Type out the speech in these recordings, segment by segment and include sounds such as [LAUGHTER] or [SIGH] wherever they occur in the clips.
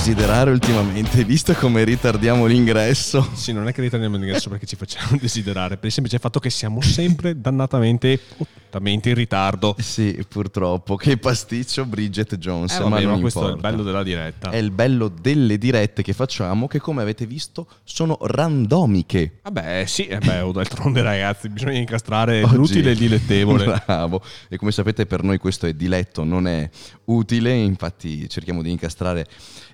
desiderare ultimamente, visto come ritardiamo l'ingresso. Sì, non è che ritardiamo l'ingresso perché ci facciamo [LAUGHS] desiderare, per il semplice fatto che siamo sempre dannatamente puttamente in ritardo. Sì, purtroppo. Che pasticcio Bridget Jones. Eh, vabbè, ma, ma questo è il importa. bello della diretta. È il bello delle dirette che facciamo, che come avete visto sono randomiche. Vabbè, sì, eh beh, oh, d'altronde ragazzi, bisogna incastrare Oggi- l'utile e il dilettevole. Bravo. E come sapete per noi questo è diletto, non è utile, infatti cerchiamo di incastrare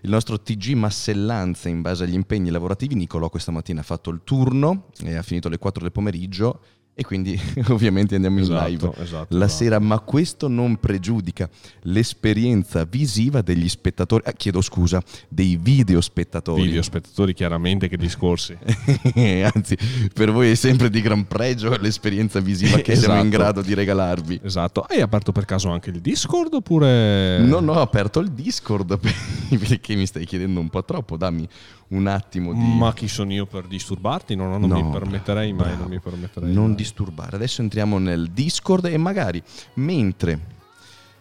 il nostro TG Massellanza in base agli impegni lavorativi. Nicolò questa mattina ha fatto il turno e ha finito alle 4 del pomeriggio e quindi [LAUGHS] ovviamente andiamo in Esatto, live esatto, la esatto. sera, ma questo non pregiudica l'esperienza visiva degli spettatori, ah, chiedo scusa, dei video spettatori. Video spettatori chiaramente che discorsi. [LAUGHS] Anzi, per voi è sempre di gran pregio l'esperienza visiva che siamo in Esatto. grado di regalarvi. Esatto. Hai aperto per caso anche il Discord oppure... Non ho aperto il Discord [LAUGHS] perché mi stai chiedendo un po' troppo. Dammi un attimo di. Ma chi sono io per disturbarti? No, no, non No, mi permetterei mai, bravo. non mi permetterei Non mai. Disturbare. Adesso entriamo nel Discord e magari mentre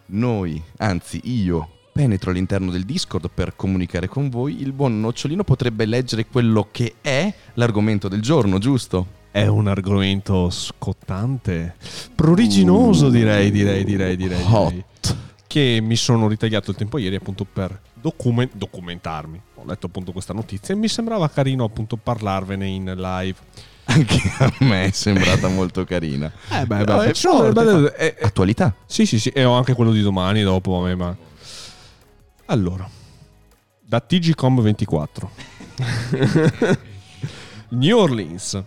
noi, anzi io, penetro all'interno del Discord per comunicare con voi, il buon nocciolino potrebbe leggere quello che è l'argomento del giorno, giusto? È un argomento scottante, pruriginoso direi, direi, direi, direi. direi. Hot. Che mi sono ritagliato il tempo ieri appunto per document- documentarmi. Ho letto appunto questa notizia e mi sembrava carino appunto parlarvene in live. Anche a me è sembrata molto carina. Eh beh, No, beh, forte, belle- fa- eh, eh, Attualità. Sì, sì, sì, e ho anche quello di domani dopo, vabbè, ma... Allora, da TGCOM24. [LAUGHS] New Orleans.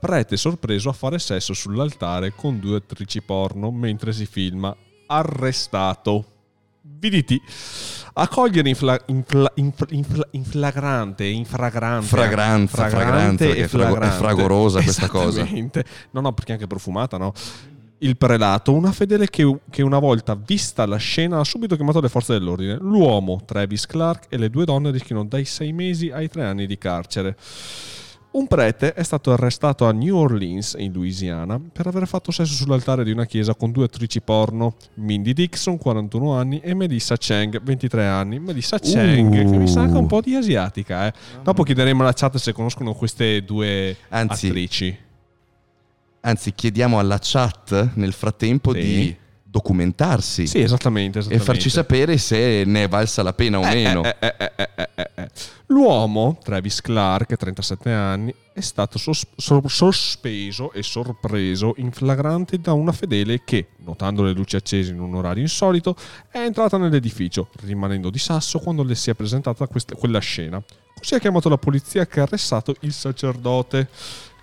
Prete sorpreso a fare sesso sull'altare con due attrici porno mentre si filma. Arrestato. VDT. A cogliere in, fla- in fla- in fla- in fla- in flagrante, in fragrante, Fragranza, fragranza, perché e è frago- è flagrante. fragorosa questa cosa. No, no, perché è anche profumata, no? Il prelato, una fedele che, che una volta vista la scena ha subito chiamato le forze dell'ordine. L'uomo, Travis Clark, e le due donne rischiano dai sei mesi ai tre anni di carcere. Un prete è stato arrestato a New Orleans, in Louisiana, per aver fatto sesso sull'altare di una chiesa con due attrici porno, Mindy Dixon, 41 anni, e Melissa Cheng, 23 anni. Melissa Cheng, Uh. che mi sa che è un po' di asiatica, eh. Dopo chiederemo alla chat se conoscono queste due Anzi, attrici. Anzi, chiediamo alla chat nel frattempo Sì. di documentarsi Sì, esattamente, e esattamente. farci sapere se ne è valsa la pena o meno. Eh, eh, eh, eh, eh, eh, eh. L'uomo, Travis Clark, 37 anni, è stato sos- sor- sospeso e sorpreso in flagrante da una fedele che, notando le luci accese in un orario insolito, è entrata nell'edificio, rimanendo di sasso quando le si è presentata questa- quella scena. Così ha chiamato la polizia che ha arrestato il sacerdote.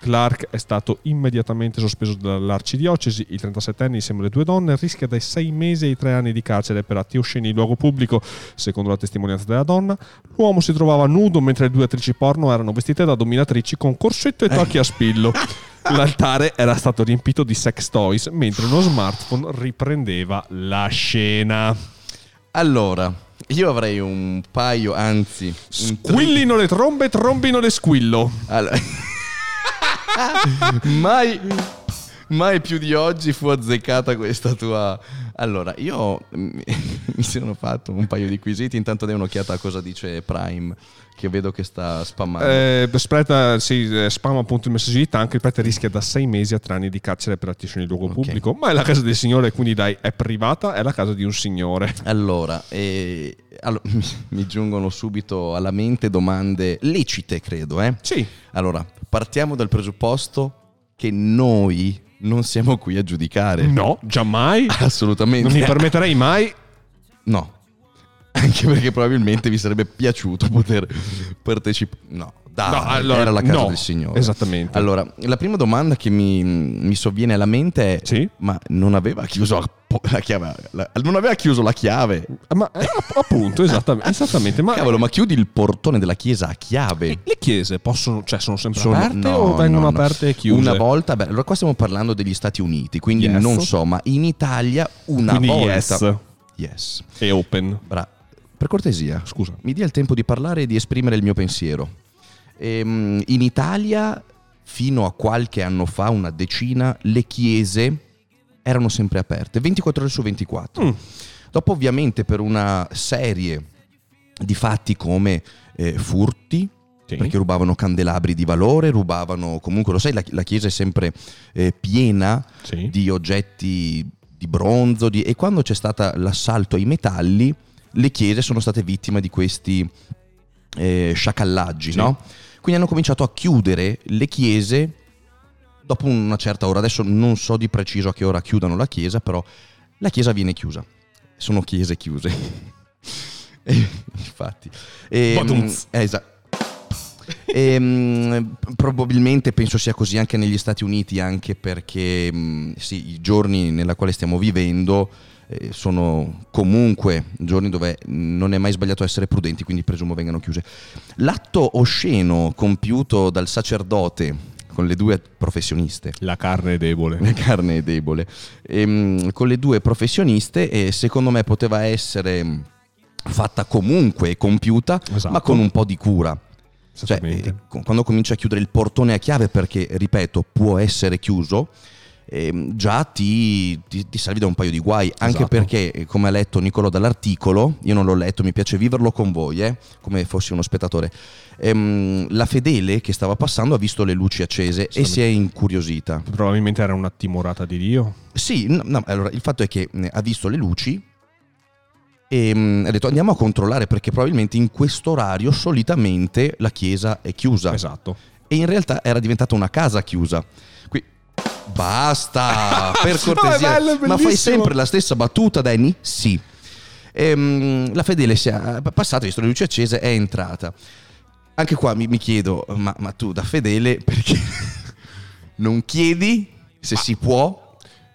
Clark è stato immediatamente sospeso dall'arcidiocesi. Il 37enne, insieme alle due donne, rischia dai 6 mesi ai 3 anni di carcere per atti osceni in luogo pubblico. Secondo la testimonianza della donna, l'uomo si trovava nudo mentre le due attrici porno erano vestite da dominatrici con corsetto e tocchi a spillo. L'altare era stato riempito di sex toys mentre uno smartphone riprendeva la scena. Allora, io avrei un paio, anzi, Squillino le trombe, trombino le squillo. Allora- [LAUGHS] mai, mai più di oggi fu azzeccata questa tua. Allora, io [LAUGHS] mi sono fatto un paio di quesiti. Intanto dai un'occhiata a cosa dice Prime, che vedo che sta spammando. Eh, Spreta sì, eh, spam appunto il messaggio di tank. Il prete rischia da 6 mesi a 3 anni di carcere per azione in luogo Ok. pubblico. Ma è la casa del signore, quindi dai, è privata, è la casa di un signore. Allora, eh, allo- [LAUGHS] mi, mi giungono subito alla mente domande lecite, credo. Eh? Sì, Allora, partiamo dal presupposto che noi non siamo qui a giudicare. no, giammai. Assolutamente. Non mi permetterei mai. No. Anche perché probabilmente vi sarebbe piaciuto poter partecipare. No, dai, No, allora, era la casa no, del Signore. esattamente. Allora, la prima domanda che mi, mi sovviene alla mente è: Sì? ma non aveva chiuso la, la chiave? la- non aveva chiuso la chiave? Ma eh, app- appunto, esattamente. [LAUGHS] esattamente ma Cavolo, ma chiudi il portone della chiesa a chiave. le chiese possono, cioè, sono sempre Sono- aperte no, o vengono no, no. aperte e chiuse? Una volta, beh, allora qua stiamo parlando degli Stati Uniti, quindi Yes. non so, ma in Italia una Quindi volta. yes. Yes. E open. Bra- per cortesia, Scusa. mi dia il tempo di parlare e di esprimere il mio pensiero. Ehm, in Italia, fino a qualche anno fa, una decina, le chiese erano sempre aperte, 24 ore su 24. Mm. Dopo, ovviamente, per una serie di fatti come eh, furti, Sì. perché rubavano candelabri di valore, rubavano comunque, lo sai, la, la chiesa è sempre eh, piena Sì. di oggetti di bronzo di- e quando c'è stato l'assalto ai metalli, le chiese sono state vittime di questi eh, sciacallaggi, Sì. no? Quindi hanno cominciato a chiudere le chiese dopo una certa ora. Adesso non so di preciso a che ora chiudano la chiesa, però la chiesa viene chiusa. Sono chiese chiuse. [LAUGHS] E, Infatti. E, Badumz. eh, esatto. Ehm, probabilmente penso sia così anche negli Stati Uniti, anche perché mh, sì, i giorni nella quale stiamo vivendo eh, sono comunque giorni dove non è mai sbagliato essere prudenti, quindi presumo vengano chiuse. L'atto osceno compiuto dal sacerdote con le due professioniste La carne è debole. la carne è debole. Ehm, con le due professioniste, e secondo me poteva essere fatta comunque e compiuta, Esatto. ma con un po' di cura. Cioè, eh, quando cominci a chiudere il portone a chiave, perché ripeto, può essere chiuso. Ehm, già ti, ti- ti salvi da un paio di guai, anche Esatto. perché, eh, come ha letto Nicolo dall'articolo, io non l'ho letto, mi piace viverlo con voi, eh, come fossi uno spettatore. ehm, la fedele che stava passando ha visto le luci accese e si è incuriosita. Probabilmente era una timorata di Dio. Sì, no, no, allora il fatto è che ha visto le luci e ha detto andiamo a controllare perché probabilmente in questo orario solitamente la chiesa è chiusa Esatto. e in realtà era diventata una casa chiusa. Qui basta, [LAUGHS] per No, cortesia. è bello, Ma fai sempre la stessa battuta, Danny? Sì. Ehm, la fedele si è passata, ha visto le luci accese, è entrata. Anche qua mi, mi chiedo, ma, ma tu da fedele perché [LAUGHS] non chiedi se si può?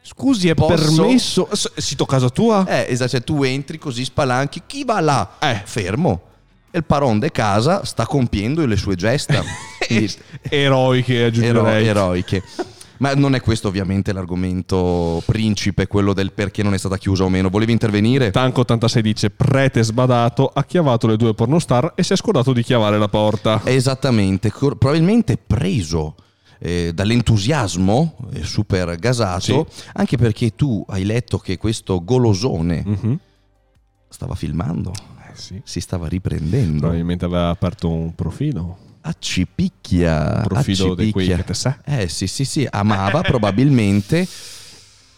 Scusi, è Posso? permesso? Sito casa tua? Eh, esatto, cioè tu entri così spalanchi, chi va là? Eh. Fermo. E il paron de casa sta compiendo le sue gesta. Quindi, [LAUGHS] Eroiche, ero- aggiungerei. eroiche. Ma non è questo ovviamente l'argomento principe, quello del perché non è stata chiusa o meno. Volevi intervenire? Tanco 86 dice prete sbadato ha chiavato le due pornostar e si è scordato di chiavare la porta. Esattamente, probabilmente preso eh, dall'entusiasmo eh, super gasato, anche perché tu hai letto che questo golosone Mhm. stava filmando, Eh sì. si stava riprendendo. Probabilmente aveva aperto un profilo. Accipicchia. Profilo di quei che te sa. Eh sì, sì, sì, amava probabilmente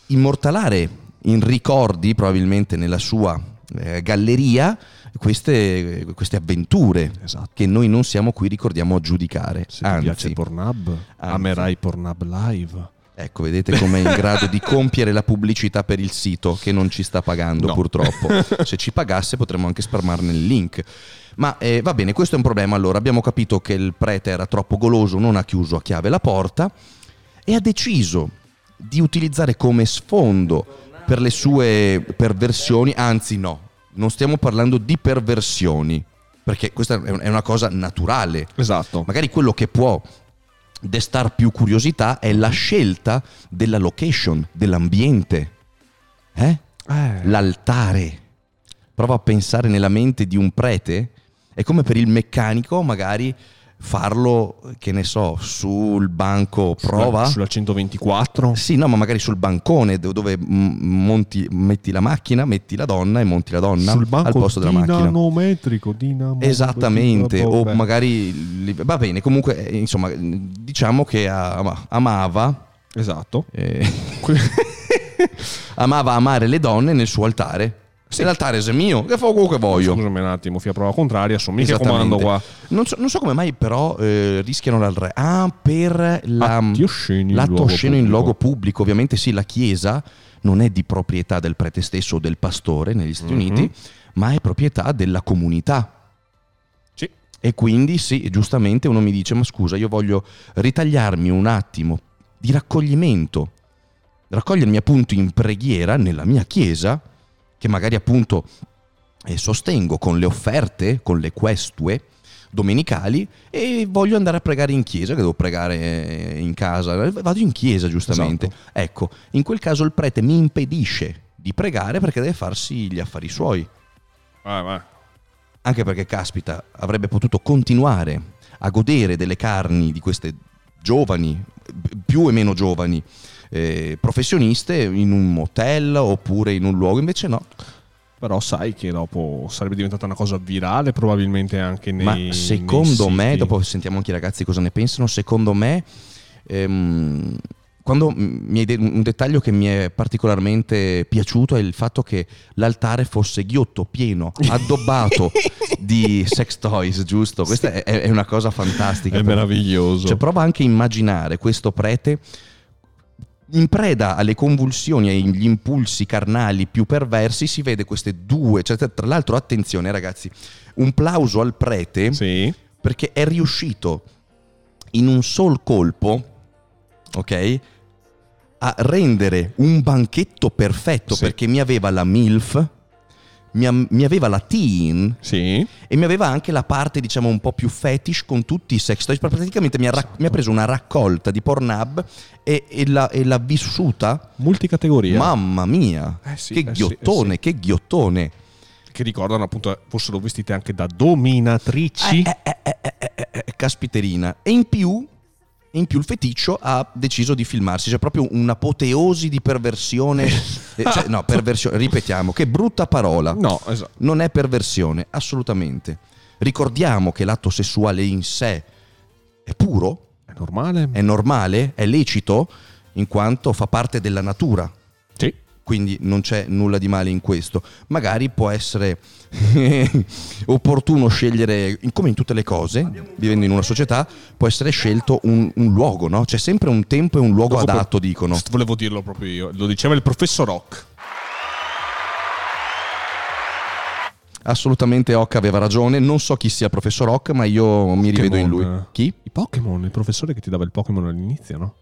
immortalare in ricordi, probabilmente nella sua eh, galleria, queste, queste avventure Esatto. che noi non siamo qui, ricordiamo, a giudicare. Se ti piace Anzi, Pornhub, Anzi. amerai Pornhub Live. ecco, vedete com'è in grado di compiere la pubblicità per il sito che non ci sta pagando No. purtroppo. [LAUGHS] Se ci pagasse potremmo anche sparmarne il link. Ma eh, va bene, questo è un problema. Allora, abbiamo capito che il prete era troppo goloso, non ha chiuso a chiave la porta e ha deciso di utilizzare come sfondo per le sue perversioni, anzi no, non stiamo parlando di perversioni, perché questa è un- è una cosa naturale. Esatto. Magari quello che può destar più curiosità è la scelta della location, dell'ambiente. Eh? Eh, L'altare. Prova a pensare nella mente di un prete. È come per il meccanico, magari farlo, che ne so, sul banco prova. Sulla, sulla 124. Sì, no, ma magari sul bancone do- dove monti, metti la macchina, metti la donna e monti la donna Sul banco al posto della macchina. dinamometrico, dinamo- Esattamente, o magari va bene, comunque eh, insomma, diciamo che ama- amava Esatto. eh, [LAUGHS] amava amare le donne nel suo altare. Se l'altare è mio, che fa quello che voglio. Scusami un attimo, fia prova contraria, sono mica comando qua. Non so, non so come mai però eh, rischiano la re. Ah, per la, osceni in l'atto osceno in luogo pubblico. Ovviamente sì, la chiesa non è di proprietà del prete stesso o del pastore negli Stati Mhm. Uniti, ma è proprietà della comunità. Sì. E quindi sì, giustamente uno mi dice, ma scusa, io voglio ritagliarmi un attimo di raccoglimento, raccogliermi appunto in preghiera nella mia chiesa, che magari appunto eh, sostengo con le offerte, con le questue domenicali e voglio andare a pregare in chiesa, che devo pregare in casa, vado in chiesa giustamente. Esatto. Ecco, in quel caso il prete mi impedisce di pregare perché deve farsi gli affari suoi Vai, vai. anche perché caspita avrebbe potuto continuare a godere delle carni di queste giovani, più e meno giovani eh, professioniste in un motel oppure in un luogo, invece no. Però sai che dopo sarebbe diventata una cosa virale, probabilmente anche nei. Ma secondo nei me, dopo sentiamo anche i ragazzi cosa ne pensano, secondo me, ehm, quando mi hai de- un dettaglio che mi è particolarmente piaciuto è il fatto che l'altare fosse ghiotto, pieno, [LAUGHS] addobbato di sex toys, giusto? Questa è, è una cosa fantastica. È meraviglioso. Cioè, prova anche a immaginare questo prete in preda alle convulsioni e agli impulsi carnali più perversi, si vede queste due. Cioè, tra l'altro, attenzione, ragazzi, un plauso al prete Sì. perché è riuscito in un sol colpo, ok? A rendere un banchetto perfetto Sì. perché mi aveva la MILF, mi, am- mi aveva la teen Sì. e mi aveva anche la parte, diciamo, un po' più fetish con tutti i sex toys. Praticamente mi ha, rac- mi ha preso una raccolta di Pornhub e, e l'ha, e l'ha vissuta. Multicategoria. Mamma mia, Eh sì, che eh sì, ghiottone, eh sì. che ghiottone. Che ricordano appunto fossero vestite anche da dominatrici. Eh, eh, eh, caspiterina. E in più, in più il feticcio ha deciso di filmarsi. C'è proprio un'apoteosi di perversione. [LAUGHS] Eh, cioè, no, perversione, ripetiamo, che brutta parola. No, esatto. Non è perversione, assolutamente. Ricordiamo che l'atto sessuale in sé è puro, È normale? è normale, è lecito, in quanto fa parte della natura. Sì. Quindi non c'è nulla di male in questo. Magari può essere [LAUGHS] opportuno scegliere, come in tutte le cose, vivendo in una società, può essere scelto un, un luogo, no? C'è sempre un tempo e un luogo Dopo- adatto, dicono. Volevo dirlo proprio io. Lo diceva il professor Rock. Assolutamente Ock aveva ragione. Non so chi sia il professor Ock, ma io mi rivedo in lui. Pokémon. Chi? I Pokémon, il professore che ti dava il Pokémon all'inizio, no?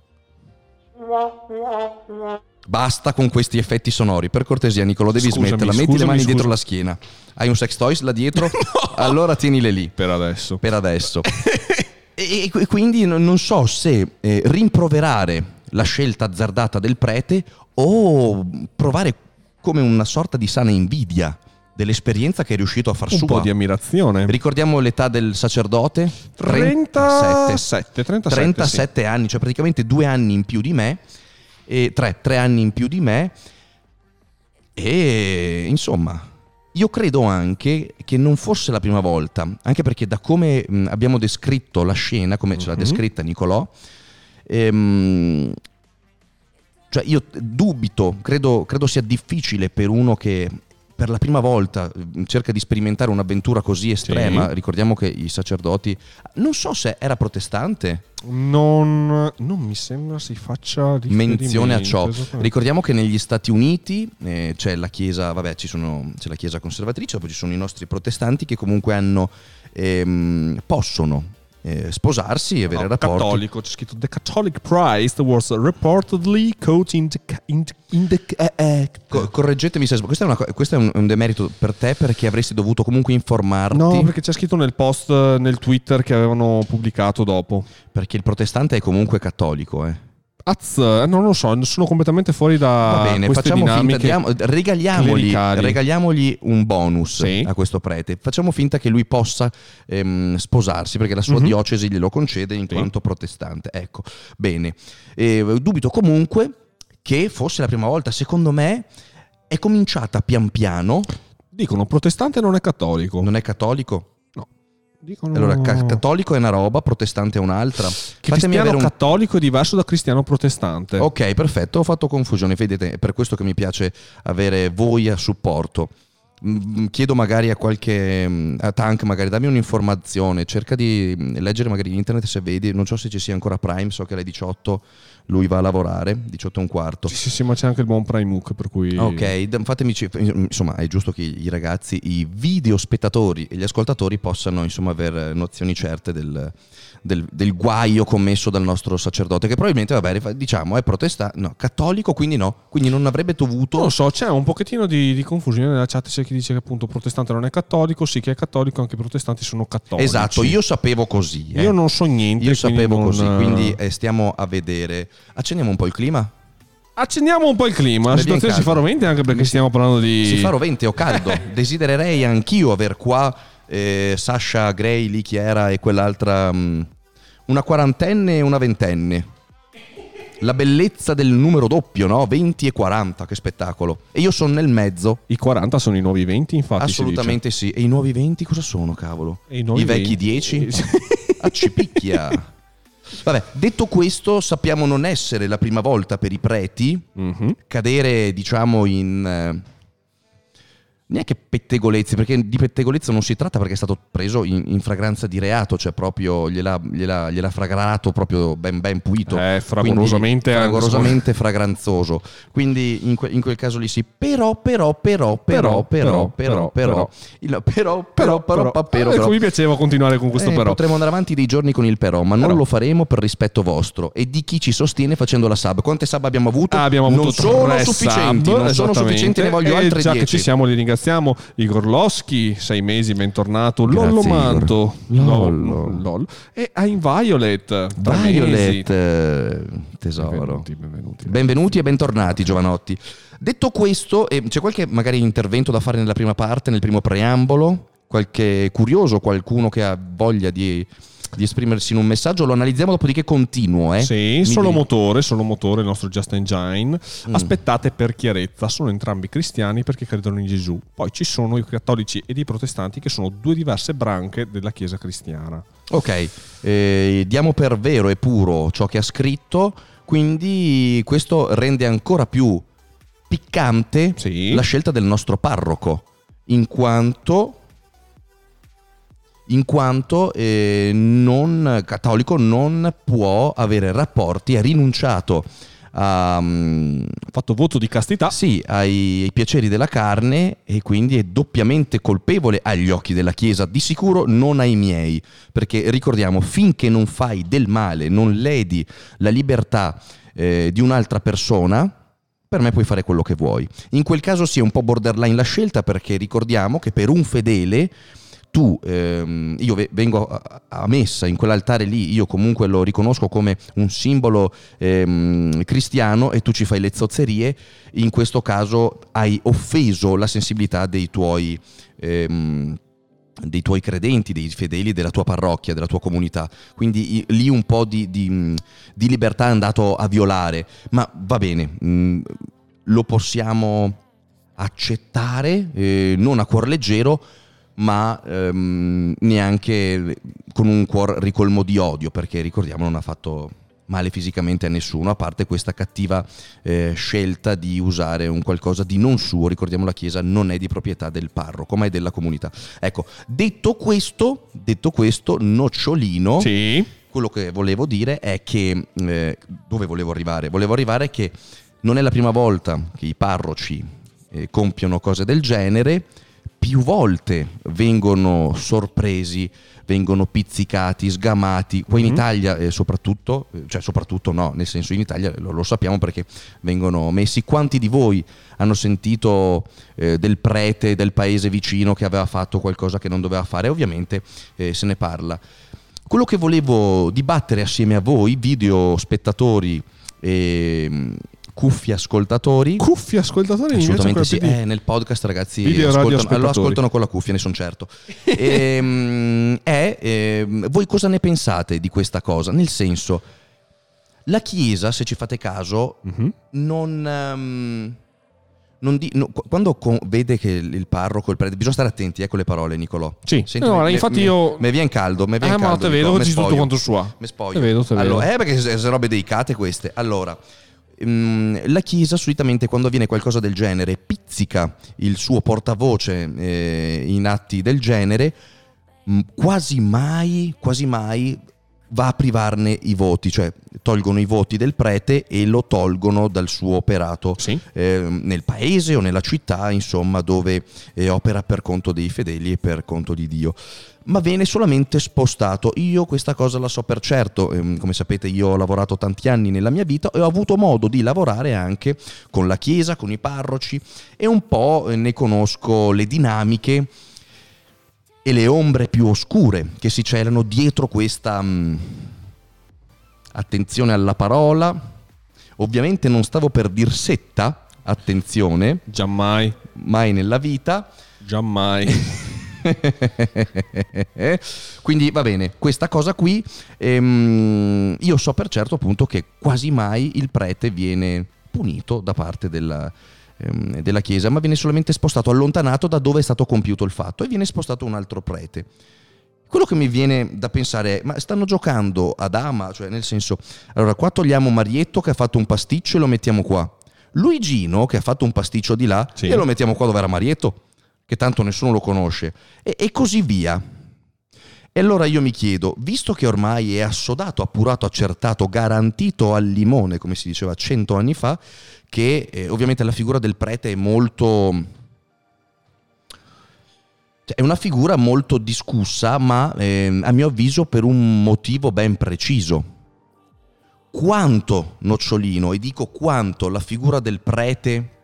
Basta con questi effetti sonori. Per cortesia, Nicolo, devi Scusami, smetterla. Metti le scusami, mani scusa. dietro la schiena. Hai un sex toys là dietro? [LAUGHS] Allora tienile lì. Per adesso. per adesso. [LAUGHS] e, e quindi non so se eh, rimproverare la scelta azzardata del prete o provare come una sorta di sana invidia dell'esperienza che è riuscito a far Un sua. po' di ammirazione. Ricordiamo l'età del sacerdote? 37, 37, 37 anni, cioè praticamente due anni in più di me, e tre, tre anni in più di me, e insomma, io credo anche che non fosse la prima volta, anche perché da come mh, abbiamo descritto la scena, come ce l'ha Mhm. descritta Nicolò, ehm, cioè io dubito, credo, credo sia difficile per uno che per la prima volta mh, cerca di sperimentare un'avventura così estrema, Sì. ricordiamo che i sacerdoti, non so se era protestante, Non, non mi sembra si faccia menzione a ciò. Ricordiamo che negli Stati Uniti eh, c'è la chiesa, vabbè, ci sono, c'è la chiesa conservatrice, poi ci sono i nostri protestanti che comunque hanno, ehm, possono eh, sposarsi e avere No, rapporti. cattolico, c'è scritto The Catholic Priest was reportedly caught in the, in the, in the act. Co- correggetemi se sbaglio. Questo è, una questo è un, un demerito per te perché avresti dovuto comunque informarti. No, perché c'è scritto nel post eh, nel Twitter che avevano pubblicato dopo. perché il protestante è comunque cattolico. Eh. Az, eh, non lo so, sono completamente fuori da Va bene, facciamo finta, dinamiche. diamo- regaliamogli, regaliamogli un bonus Sì. a questo prete. Facciamo finta che lui possa ehm, sposarsi perché la sua Mhm. diocesi glielo concede in Sì. quanto protestante. Ecco, bene. Eh, dubito comunque che fosse la prima volta. Secondo me è cominciata pian piano. Dicono protestante non è cattolico. Non è cattolico? Dicono Allora, ca- cattolico è una roba, protestante è un'altra. cristiano cattolico è diverso da cristiano protestante. Ok, perfetto, ho fatto confusione. Vedete, è per questo che mi piace avere voi a supporto. Mm, Chiedo magari a qualche mm, a Tank, magari dammi un'informazione, cerca di mm, leggere magari in internet se vedi, non so se ci sia ancora Prime, so che alle 18 lui va a lavorare, 18 e un quarto. Sì, sì, sì, ma c'è anche il buon Prime Hook, per cui... Ok, d- fatemi insomma, è giusto che i ragazzi, i video spettatori e gli ascoltatori possano insomma avere nozioni certe del, del- del guaio commesso dal nostro sacerdote, che probabilmente, vabbè, diciamo, è protestante, no, cattolico, quindi no, quindi non avrebbe dovuto... Non lo so, c'è un pochettino di, di confusione nella chat, c'è chi dice che appunto protestante non è cattolico, sì che è cattolico, anche i protestanti sono cattolici. Esatto, io sapevo così. eh. Io non so niente. Io sapevo non- così, quindi eh, stiamo a vedere. Accendiamo un po' il clima? Accendiamo un po' il clima, la situazione si fa rovente anche perché stiamo parlando di... Si fa rovente o caldo. [LAUGHS] Desidererei anch'io aver qua eh, Sasha Gray, lì chi era, e quell'altra. mm, una quarantenne e una ventenne. la bellezza del numero doppio, no? 20 e 40, che spettacolo. E io sono nel mezzo. I 40 sono i nuovi 20, infatti. Assolutamente sì. E i nuovi 20 cosa sono, cavolo? I I vecchi 20? 10? [LAUGHS] Ah, ci picchia. Vabbè, detto questo, sappiamo non essere la prima volta per i preti Mhm. cadere, diciamo, in... eh, neanche pettegolezzi, perché di pettegolezzo non si tratta perché è stato preso in, in fragranza di reato, cioè proprio gliel'ha, gliel'ha, gliel'ha fragrato proprio ben ben puito. Eh, fragorosamente Quindi, fragorosamente fragranzoso. Quindi in, que- in quel caso lì sì. Però, però, però, però, però, però, però, però, però, però, però, però, Ecco, mi piaceva continuare con questo eh, però. Potremmo andare avanti dei giorni con il però, ma non Però. lo faremo per rispetto vostro e di chi ci sostiene facendo la sub. Quante sub abbiamo avuto? Ah, abbiamo avuto non sono sufficienti, sub, non sono sufficienti, ne voglio E altre già che 10. ci siamo, li ringraziamo. Igor Loschi, sei mesi, bentornato. Grazie, Lollo. Manto, Lollo. Lol. e a In Violet, tre mesi. Violet, eh, tesoro. Benvenuti, benvenuti. Benvenuti e bentornati, giovanotti. Detto questo, eh, c'è qualche magari intervento da fare nella prima parte, nel primo preambolo? Qualche curioso, qualcuno che ha voglia di, di esprimersi in un messaggio? Lo analizziamo, dopodiché continuo. Eh? Sì, Mi solo devi- motore, solo motore, il nostro Just Engine. Mm. Aspettate per chiarezza, sono entrambi cristiani perché credono in Gesù. Poi ci sono i cattolici ed i protestanti che sono due diverse branche della Chiesa cristiana. Ok, eh, diamo per vero e puro ciò che ha scritto, quindi questo rende ancora più piccante Sì. la scelta del nostro parroco, in quanto, in quanto eh, non, cattolico non può avere rapporti, ha rinunciato mm, Ha fatto voto di castità. sì, ai, ai piaceri della carne e quindi è doppiamente colpevole agli occhi della Chiesa, di sicuro non ai miei, perché ricordiamo, finché non fai del male, non ledi la libertà eh, di un'altra persona, per me puoi fare quello che vuoi. In quel caso sì, è un po' borderline la scelta, perché ricordiamo che per un fedele tu, ehm, io ve- vengo a, messa in quell'altare lì, io comunque lo riconosco come un simbolo ehm, cristiano e tu ci fai le zozzerie, in questo caso hai offeso la sensibilità dei tuoi... ehm, dei tuoi credenti, dei fedeli della tua parrocchia, della tua comunità. Quindi lì un po' di, di- di libertà è andato a violare, ma va bene, mh, lo possiamo accettare, eh, non a cuor leggero, ma ehm, neanche con un cuor ricolmo di odio, perché ricordiamo non ha fatto male fisicamente a nessuno, a parte questa cattiva eh, scelta di usare un qualcosa di non suo, ricordiamo la Chiesa non è di proprietà del parroco, ma è della comunità. Ecco, detto questo, detto questo, nocciolino, Sì. quello che volevo dire è che eh, dove volevo arrivare? Volevo arrivare che non è la prima volta che i parroci eh, compiono cose del genere, più volte vengono sorpresi, vengono pizzicati, sgamati. Qua in Mhm. Italia eh, soprattutto, eh, cioè soprattutto no, nel senso in Italia lo, lo sappiamo perché vengono messi. Quanti di voi hanno sentito eh, del prete del paese vicino che aveva fatto qualcosa che non doveva fare? Ovviamente eh, se ne parla. Quello che volevo dibattere assieme a voi, video spettatori e mm, cuffi ascoltatori, Cuffi ascoltatori assolutamente sì, eh, nel podcast ragazzi ascoltano, lo ascoltano con la cuffia, ne sono certo. [LAUGHS] Ehm, è, ehm, voi cosa ne pensate di questa cosa? Nel senso, la Chiesa, se ci fate caso, Mhm. non... non di- no, qu- quando co- vede che il parroco, il prete, bisogna stare attenti eh, con le parole, Nicolò. Sì. No, me- infatti me- io- Me viene caldo, me viene Eh, ma caldo. te vedo che me ci tutto quanto sua. Mi spoglio. Te vedo, te vedo. Allora, eh, perché se robe delicate queste. Allora, la Chiesa solitamente quando avviene qualcosa del genere pizzica il suo portavoce eh, in atti del genere, quasi mai, quasi mai va a privarne i voti, cioè tolgono i voti del prete e lo tolgono dal suo operato Sì. eh, nel paese o nella città, insomma, dove eh, opera per conto dei fedeli e per conto di Dio. Ma viene solamente spostato. Io questa cosa la so per certo, ehm, come sapete io ho lavorato tanti anni nella mia vita e ho avuto modo di lavorare anche con la Chiesa, con i parroci e un po' eh, ne conosco le dinamiche e le ombre più oscure che si celano dietro questa mm, attenzione alla parola. Ovviamente non stavo per dir setta, attenzione, Giammai. mai nella vita. Giammai. [LAUGHS] [LAUGHS] Quindi va bene, questa cosa qui, ehm, io so per certo appunto che quasi mai il prete viene punito da parte della, ehm, della Chiesa, ma viene solamente spostato, allontanato da dove è stato compiuto il fatto e viene spostato un altro prete. Quello che mi viene da pensare è, ma stanno giocando ad ama, cioè nel senso, allora qua togliamo Marietto che ha fatto un pasticcio e lo mettiamo qua. Luigino che ha fatto un pasticcio di là Sì. e lo mettiamo qua dove era Marietto, che tanto nessuno lo conosce, e, e così via. E allora io mi chiedo, visto che ormai è assodato, appurato, accertato, garantito al limone, come si diceva cento anni fa, che eh, ovviamente la figura del prete è molto... cioè, è una figura molto discussa, ma ehm, a mio avviso per un motivo ben preciso. Quanto Nocciolino, e dico quanto la figura del prete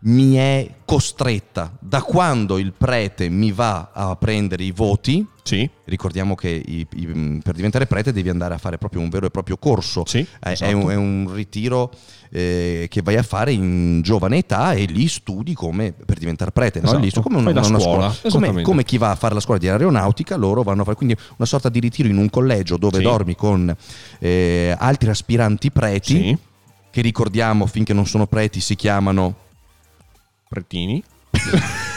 mi è costretta da quando il prete mi va a prendere i voti. Sì, Ricordiamo che i- i- per diventare prete devi andare a fare proprio un vero e proprio corso. sì. È, esatto. è un, è un ritiro eh, che vai a fare in giovane età e lì studi come per diventare prete. no? Esatto. Lì come una, una scuola, Come, esattamente. come chi va a fare la scuola di aeronautica, loro vanno a fare quindi una sorta di ritiro in un collegio dove Sì. dormi con eh, altri aspiranti preti, che ricordiamo finché non sono preti si chiamano pretini. [LAUGHS]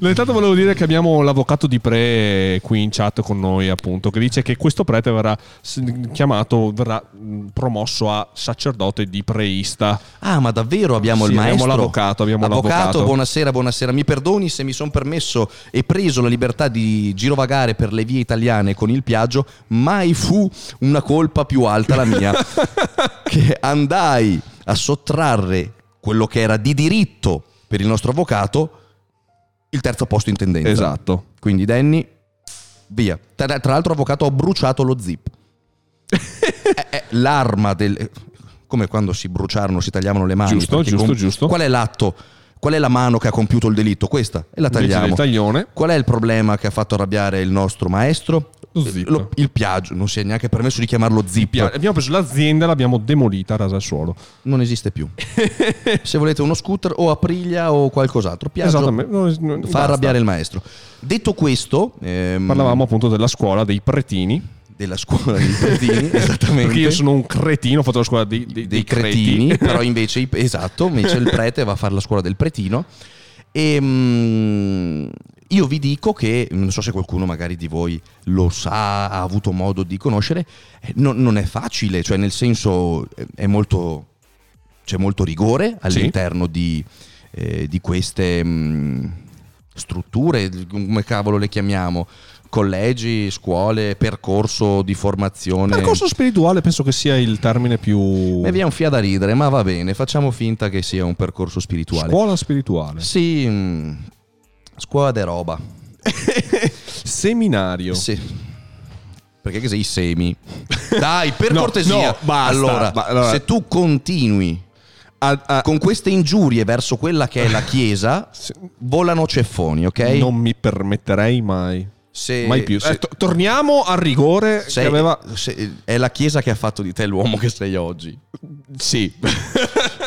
No, Intanto volevo dire che abbiamo l'avvocato di Pre qui in chat con noi, appunto, che dice che questo prete verrà chiamato, verrà mh, promosso a sacerdote di preista. Ah, ma davvero abbiamo Sì, il abbiamo maestro? l'avvocato, abbiamo avvocato, l'avvocato. buonasera, buonasera. Mi perdoni se mi sono permesso e preso la libertà di girovagare per le vie italiane con il Piaggio, mai fu una colpa più alta la mia. [LAUGHS] che andai a sottrarre quello che era di diritto per il nostro avvocato, il terzo posto in tendenza. Esatto. Quindi Danny, via. Tra, tra l'altro avvocato ho bruciato lo zip. [LAUGHS] È- è l'arma del... Come quando si bruciarono, si tagliavano le mani. Giusto, giusto, giusto. Qual è l'atto? Qual è la mano che ha compiuto il delitto? Questa. E la tagliamo. Qual è il problema che ha fatto arrabbiare il nostro maestro? Lo il piaggio. Non si è neanche permesso di chiamarlo zip. Pia- abbiamo preso l'azienda e l'abbiamo demolita, rasa al suolo. Non esiste più. [LAUGHS] Se volete uno scooter o Aprilia o qualcos'altro. Piaggio Esattamente. No, no, fa basta. arrabbiare il maestro. Detto questo, ehm, Parlavamo appunto della scuola dei pretini. della scuola dei cretini, [LAUGHS] esattamente. Perché io sono un cretino, ho fatto la scuola dei, dei- dei dei cretini, creti. [LAUGHS] però invece, esatto, invece il prete va a fare la scuola del pretino. E mm, io vi dico che, non so se qualcuno magari di voi lo sa, ha avuto modo di conoscere, eh, non, non è facile, cioè nel senso eh, è molto, c'è molto rigore all'interno di, eh, di queste mm, strutture, come cavolo le chiamiamo, collegi, scuole, percorso di formazione. Percorso spirituale penso che sia il termine più... Mi viene un fia da ridere, ma va bene, facciamo finta che sia un percorso spirituale. Scuola spirituale. Sì, mm, scuola de roba. [LAUGHS] Seminario. Sì. Perché che sei semi? Dai, per [LAUGHS] No, cortesia. no, basta. Allora, Ma- allora- se tu continui A- a- con queste ingiurie verso quella che è la Chiesa, [LAUGHS] Se- volano ceffoni, ok? Non mi permetterei mai. Se- mai più. se- Eh, to- torniamo al rigore sei- che aveva... se- è la Chiesa che ha fatto di te l'uomo che sei oggi. Sì.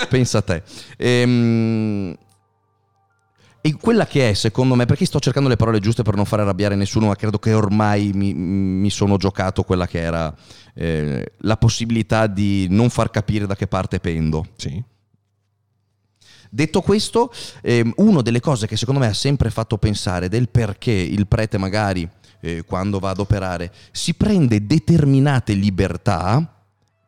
Pensa a te. Ehm, E quella che è, secondo me, perché sto cercando le parole giuste per non fare arrabbiare nessuno, ma credo che ormai mi, mi sono giocato quella che era eh, la possibilità di non far capire da che parte pendo. sì. Detto questo, ehm, una delle cose che secondo me ha sempre fatto pensare del perché il prete magari eh, quando va ad operare si prende determinate libertà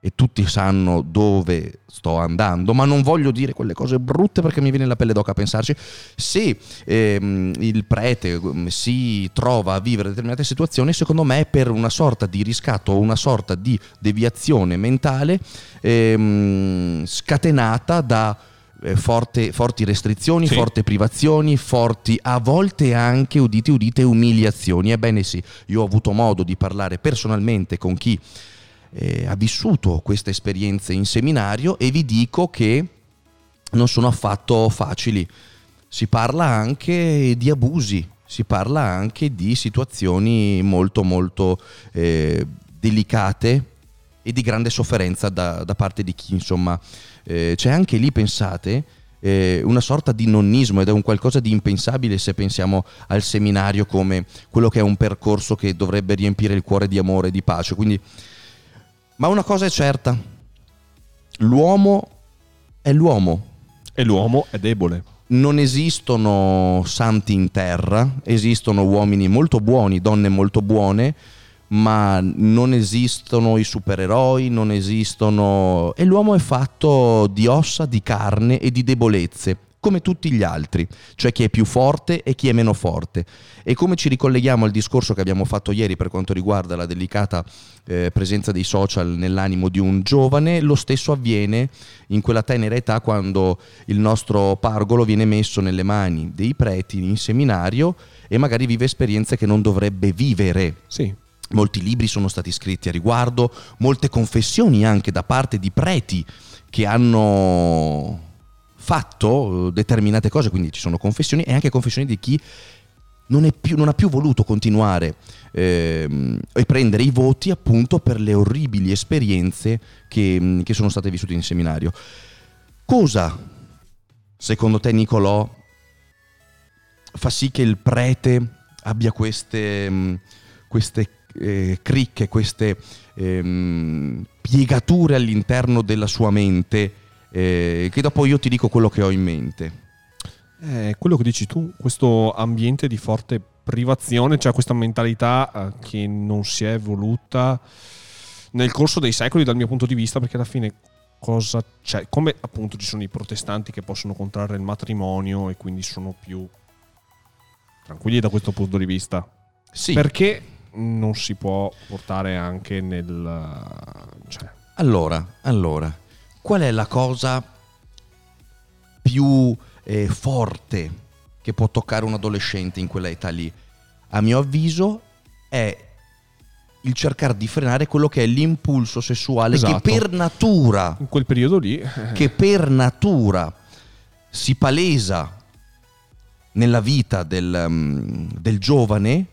e tutti sanno dove sto andando, ma non voglio dire quelle cose brutte perché mi viene la pelle d'oca a pensarci. Se ehm, il prete ehm, si trova a vivere determinate situazioni, secondo me è per una sorta di riscatto o una sorta di deviazione mentale ehm, scatenata da eh, forte- forti restrizioni, Sì. forti privazioni, forti a volte anche, udite udite, umiliazioni. Ebbene sì, io ho avuto modo di parlare personalmente con chi eh, ha vissuto queste esperienze in seminario e vi dico che non sono affatto facili. Si parla anche di abusi, si parla anche di situazioni molto molto eh, delicate e di grande sofferenza da, da parte di chi insomma eh, c'è anche lì pensate eh, una sorta di nonnismo ed è un qualcosa di impensabile se pensiamo al seminario come quello che è un percorso che dovrebbe riempire il cuore di amore e di pace. Quindi, ma una cosa è certa, l'uomo è l'uomo. E l'uomo è debole. Non esistono santi in terra, esistono uomini molto buoni, donne molto buone, ma non esistono i supereroi, non esistono... E l'uomo è fatto di ossa, di carne e di debolezze, come tutti gli altri, cioè chi è più forte e chi è meno forte. E come ci ricolleghiamo al discorso che abbiamo fatto ieri per quanto riguarda la delicata eh, presenza dei social nell'animo di un giovane, lo stesso avviene in quella tenera età quando il nostro pargolo viene messo nelle mani dei preti in seminario e magari vive esperienze che non dovrebbe vivere. Sì. Molti libri sono stati scritti a riguardo, molte confessioni anche da parte di preti che hanno fatto determinate cose, quindi ci sono confessioni e anche confessioni di chi non, più, non ha più voluto continuare ehm, e prendere i voti appunto per le orribili esperienze che, che sono state vissute in seminario. Cosa, secondo te Nicolò, fa sì che il prete abbia queste, queste eh, cricche, queste ehm, piegature all'interno della sua mente, eh, che dopo io ti dico quello che ho in mente. Eh, quello che dici tu, questo ambiente di forte privazione, cioè questa mentalità eh, che non si è evoluta nel corso dei secoli dal mio punto di vista, perché alla fine cosa c'è? Come appunto ci sono i protestanti che possono contrarre il matrimonio e quindi sono più tranquilli da questo punto di vista. Sì. Perché non si può portare anche nel... Cioè... Allora, allora, qual è la cosa più eh, forte che può toccare un adolescente in quella età lì? A mio avviso è il cercare di frenare quello che è l'impulso sessuale esatto. che per natura in quel periodo lì [LAUGHS] che per natura si palesa nella vita del, um, del giovane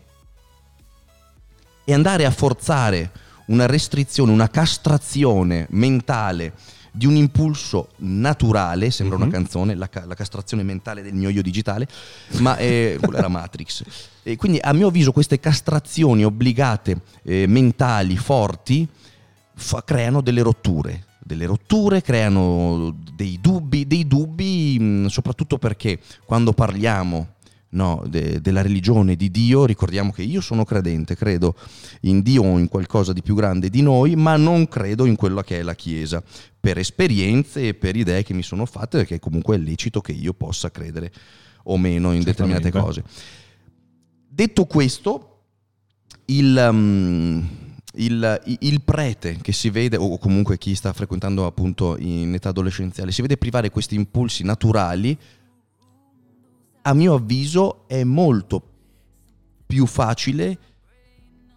e andare a forzare una restrizione, una castrazione mentale di un impulso naturale, sembra mm-hmm. una mhm. canzone, la, la, castrazione mentale del mio io digitale, ma eh, quella era Matrix. [LAUGHS] E quindi a mio avviso queste castrazioni obbligate eh, mentali forti fa, creano delle rotture, delle rotture, creano dei dubbi, dei dubbi mh, soprattutto perché quando parliamo no, de, della religione di Dio, ricordiamo che io sono credente, credo in Dio o in qualcosa di più grande di noi, ma non credo in quella che è la Chiesa, per esperienze e per idee che mi sono fatte, perché comunque è lecito che io possa credere o meno in Certamente. determinate cose. Detto questo, il... Um, il, il, prete che si vede, o comunque chi sta frequentando appunto in età adolescenziale, si vede privare questi impulsi naturali a mio avviso è molto più facile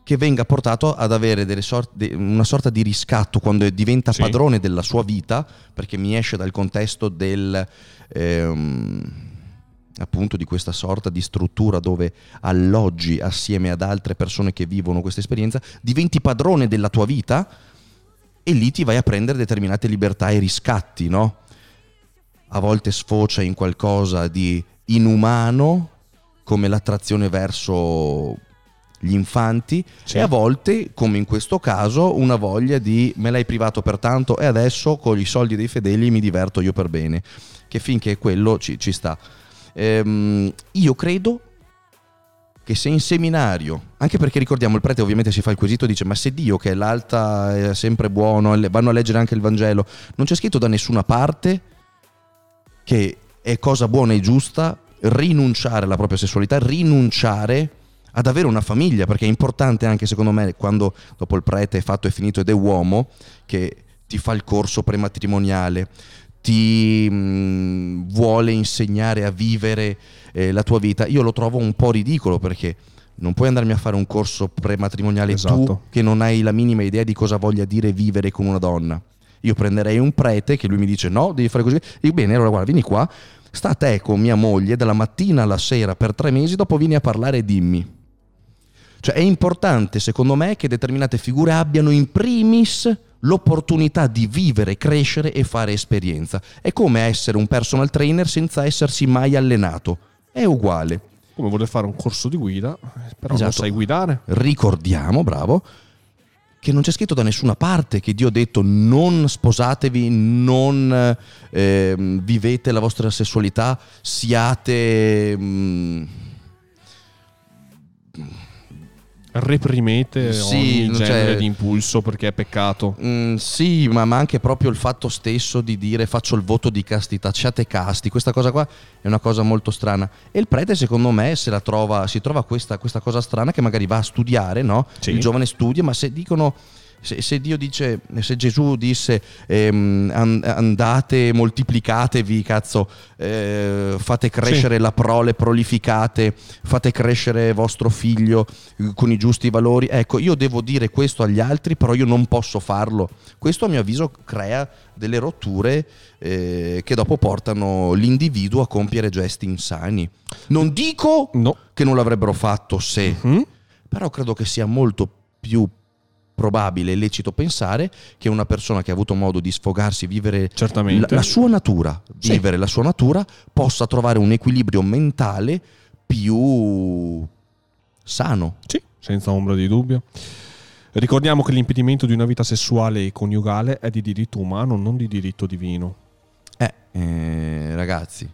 che venga portato ad avere sorte, una sorta di riscatto quando diventa sì. padrone della sua vita, perché mi esce dal contesto del, ehm, appunto di questa sorta di struttura dove alloggi assieme ad altre persone che vivono questa esperienza, diventi padrone della tua vita e lì ti vai a prendere determinate libertà e riscatti, no? A volte sfocia in qualcosa di inumano come l'attrazione verso gli infanti sì. e a volte, come in questo caso, una voglia di me l'hai privato per tanto e adesso con i soldi dei fedeli mi diverto io per bene, che finché quello ci, ci sta. Ehm, io credo che se in seminario, anche perché ricordiamo il prete ovviamente si fa il quesito e dice ma se Dio che è l'alta è sempre buono, vanno a leggere anche il Vangelo, non c'è scritto da nessuna parte che è cosa buona e giusta rinunciare alla propria sessualità, rinunciare ad avere una famiglia, perché è importante anche secondo me quando dopo il prete è fatto e finito ed è uomo, che ti fa il corso prematrimoniale, ti mh, mm, vuole insegnare a vivere eh, la tua vita, io lo trovo un po' ridicolo perché non puoi andarmi a fare un corso prematrimoniale esatto. tu che non hai la minima idea di cosa voglia dire vivere con una donna. Io prenderei un prete che lui mi dice no, devi fare così. Dico bene, allora guarda, vieni qua, sta a te con mia moglie dalla mattina alla sera per tre mesi, dopo vieni a parlare e dimmi. Cioè è importante secondo me che determinate figure abbiano in primis l'opportunità di vivere, crescere e fare esperienza. È come essere un personal trainer senza essersi mai allenato. È uguale. Come voler fare un corso di guida, però Esatto. non sai guidare. Ricordiamo, bravo, che non c'è scritto da nessuna parte che Dio ha detto non sposatevi, non ehm, vivete la vostra sessualità, siate... mm, Reprimete Sì, ogni genere c'è- di impulso perché è peccato. Mm, sì, ma, ma anche proprio il fatto stesso di dire faccio il voto di castità, siate casti, questa cosa qua è una cosa molto strana. E il prete, secondo me, se la trova, si trova questa, questa cosa strana che magari va a studiare, no? Sì. Il giovane studia, ma se dicono. Se, se Dio dice, se Gesù disse ehm, an- andate, moltiplicatevi, cazzo, eh, fate crescere la prole, prolificate, fate crescere vostro figlio eh, con i giusti valori, ecco, io devo dire questo agli altri, però io non posso farlo. Questo a mio avviso crea delle rotture eh, che dopo portano l'individuo a compiere gesti insani. Non dico No. che non l'avrebbero fatto se, Mm? però credo che sia molto più probabile e lecito pensare che una persona che ha avuto modo di sfogarsi, vivere la, la sua natura, Sì. vivere la sua natura, possa trovare un equilibrio mentale più sano. Sì, senza ombra di dubbio. Ricordiamo che l'impedimento di una vita sessuale e coniugale è di diritto umano, non di diritto divino. Eh, eh, ragazzi,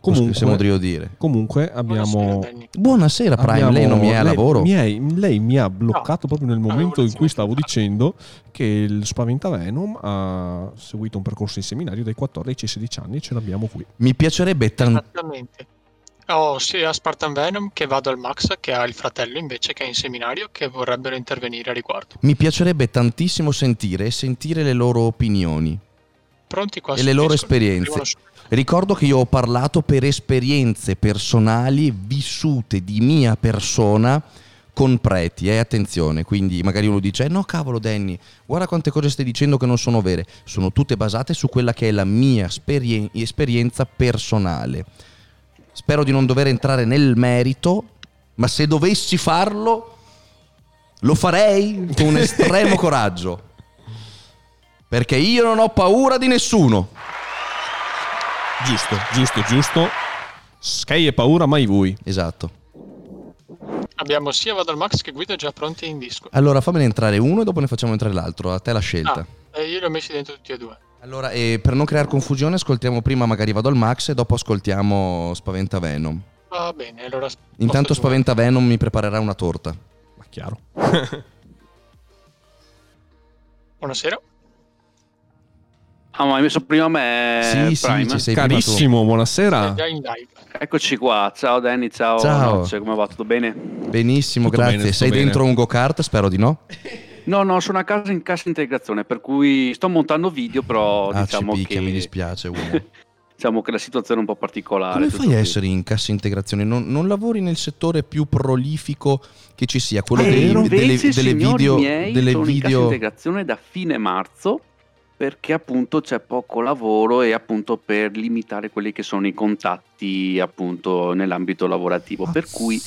Comunque, possiamo dire. comunque abbiamo... Buonasera, Prime, abbiamo- lei non mi è a lei- lavoro? mi è- lei mi ha bloccato proprio nel momento in cui stavo dicendo che il Spaventavenom ha seguito un percorso in seminario dai 14 ai 16 anni e ce l'abbiamo qui. Mi piacerebbe tantissimo. Esattamente. Ho sia Spartan Venom che vado al Max, che ha il fratello invece che è in seminario, che vorrebbero intervenire a riguardo. Mi piacerebbe tantissimo sentire e sentire le loro opinioni. Pronti qua? E le loro esperienze. Ricordo che io ho parlato per esperienze personali vissute di mia persona con preti, e attenzione, quindi magari uno dice "Eh, no cavolo Danny, guarda quante cose stai dicendo che non sono vere, sono tutte basate su quella che è la mia esperien- esperienza personale. Spero di non dover entrare nel merito, ma se dovessi farlo lo farei con [LAUGHS] estremo coraggio. Perché io non ho paura di nessuno. Giusto, giusto, giusto. Sky e paura mai voi. Esatto. Abbiamo sia vado al Max che Guido già pronti in disco. Allora fammene entrare uno e dopo ne facciamo entrare l'altro. A te la scelta. Ah, io li ho messi dentro tutti e due. Allora, e per non creare confusione, ascoltiamo prima magari vado al Max e dopo ascoltiamo Spaventa Venom. Va bene, allora... Intanto posto due. Spaventa Venom mi preparerà una torta. Ma chiaro. Buonasera. Ah, ma hai messo prima me, sì, sì, Prime? ci sei prima tu. Carissimo, buonasera. Già in live. Eccoci qua, ciao Danny, ciao. Ciao. Nozze, come va? Tutto bene? Benissimo, Tutto grazie. bene, sei bene. dentro un go-kart? Spero di no. No, no, sono a casa in cassa integrazione, per cui sto montando video, però ah, diciamo, ci picchia, che, mi dispiace. Uno. [LAUGHS] diciamo che la situazione è un po' particolare. Come fai a essere in cassa integrazione? Non, non lavori nel settore più prolifico che ci sia, quello Eh, dei- delle, delle video... miei, delle sono in cassa video... integrazione da fine marzo perché appunto c'è poco lavoro e appunto per limitare quelli che sono i contatti appunto nell'ambito lavorativo. Per cui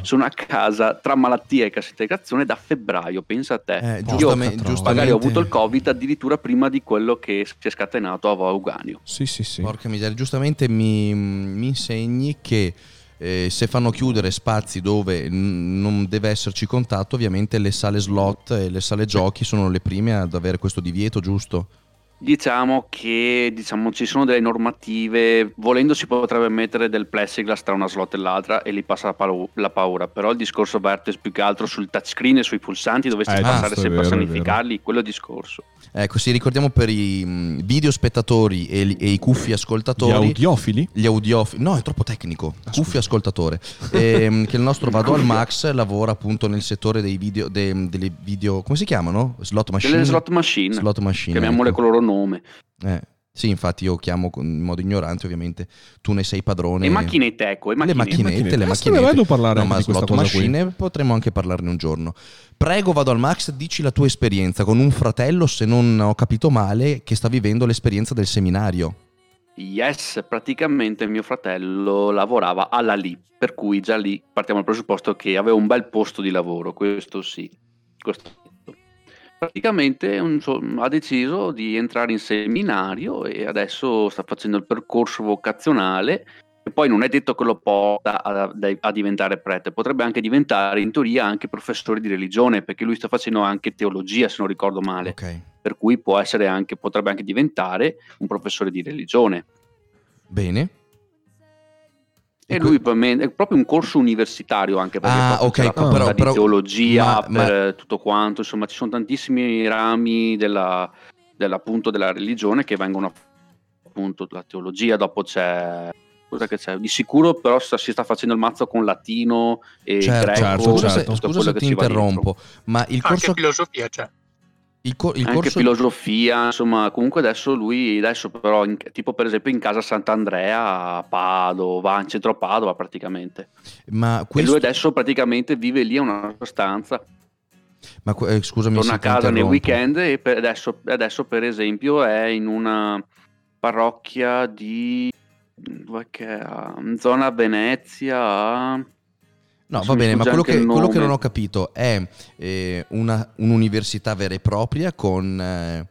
sono a casa tra malattia e cassa integrazione da febbraio, pensa a te. Eh, giustamente. Magari giustamente... ho avuto il covid addirittura prima di quello che si è scatenato a Vauganio. Sì, sì, sì. Porca miseria, giustamente mi, mi insegni che eh, se fanno chiudere spazi dove n- non deve esserci contatto, ovviamente le sale slot e le sale giochi sono le prime ad avere questo divieto, giusto? Diciamo che diciamo, ci sono delle normative, volendo si potrebbe mettere del plexiglass tra una slot e l'altra e lì passa la, palu- la paura, però il discorso verte più che altro sul touchscreen e sui pulsanti dovresti Eh, passare sempre a vero, sanificarli, quello è il discorso. Ecco, sì, ricordiamo per i mh, video spettatori e, li- e i cuffi Gli ascoltatori. audiofili? Gli audiofili, no, è troppo tecnico. Ah, Cuffi ascoltatore. [LAUGHS] Ehm, che il nostro Vado al Max lavora appunto nel settore dei video, de- delle video, come si chiamano? Slot machine. Delle slot machine, Slot machine. chiamiamole ecco. con il loro nome. Eh, sì, infatti io chiamo in modo ignorante, ovviamente. Tu ne sei padrone. E macchinette, ecco, Le macchinette. macchinette, le Eh, macchinette. sarebbe bello parlare no, ma slot cosa qui. machine potremmo anche parlarne un giorno. Prego, vado al Max, dici la tua esperienza con un fratello, se non ho capito male, che sta vivendo l'esperienza del seminario. Yes, praticamente mio fratello lavorava alla lì, per cui già lì partiamo dal presupposto che aveva un bel posto di lavoro, questo sì. Questo. Praticamente un- ha deciso di entrare in seminario e adesso sta facendo il percorso vocazionale e poi non è detto che lo porta a, a diventare prete, potrebbe anche diventare in teoria anche professore di religione perché lui sta facendo anche teologia se non ricordo male, Ok. per cui può essere anche, potrebbe anche diventare un professore di religione. Bene. E lui per è proprio un corso universitario anche perché Ah, proprio ok, c'è la però- facoltà però- di teologia ma- per tutto quanto, insomma ci sono tantissimi rami della, della- appunto della religione che vengono appunto la teologia, dopo c'è cosa che c'è? Di sicuro però sta- si sta facendo il mazzo con latino e Certo, greco, certo, scusa, certo. scusa se che ti interrompo, ma il Anche corso, filosofia c'è. Il co- il anche filosofia, insomma, comunque adesso lui, adesso però, in- tipo per esempio in casa Sant'Andrea a Padova, in centro Padova praticamente. ma E lui questo, adesso praticamente vive lì a una stanza, ma eh, scusami torna a casa nei interrompo. weekend e per adesso, adesso per esempio è in una parrocchia di dov'è che è? A- in zona Venezia No, va bene, ma quello che, quello che non ho capito è eh, una- un'università vera e propria con... eh,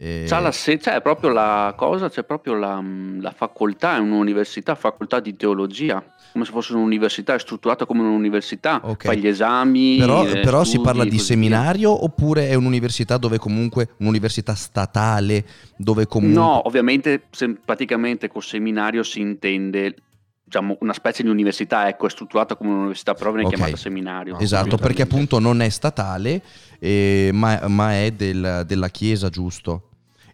eh, C'ha la c'è proprio la cosa, c'è proprio la, la facoltà, è un'università, facoltà di teologia, come se fosse un'università, è strutturata come un'università, Ok. fai gli esami. Però, eh, però si studi, parla di seminario oppure è un'università dove comunque, un'università statale dove via. comunque... No, ovviamente se- praticamente col seminario si intende diciamo, una specie di università, ecco, è strutturata come un'università, però viene Ok. chiamata seminario. Esatto, perché appunto non è statale, eh, ma, ma è del- della Chiesa, giusto?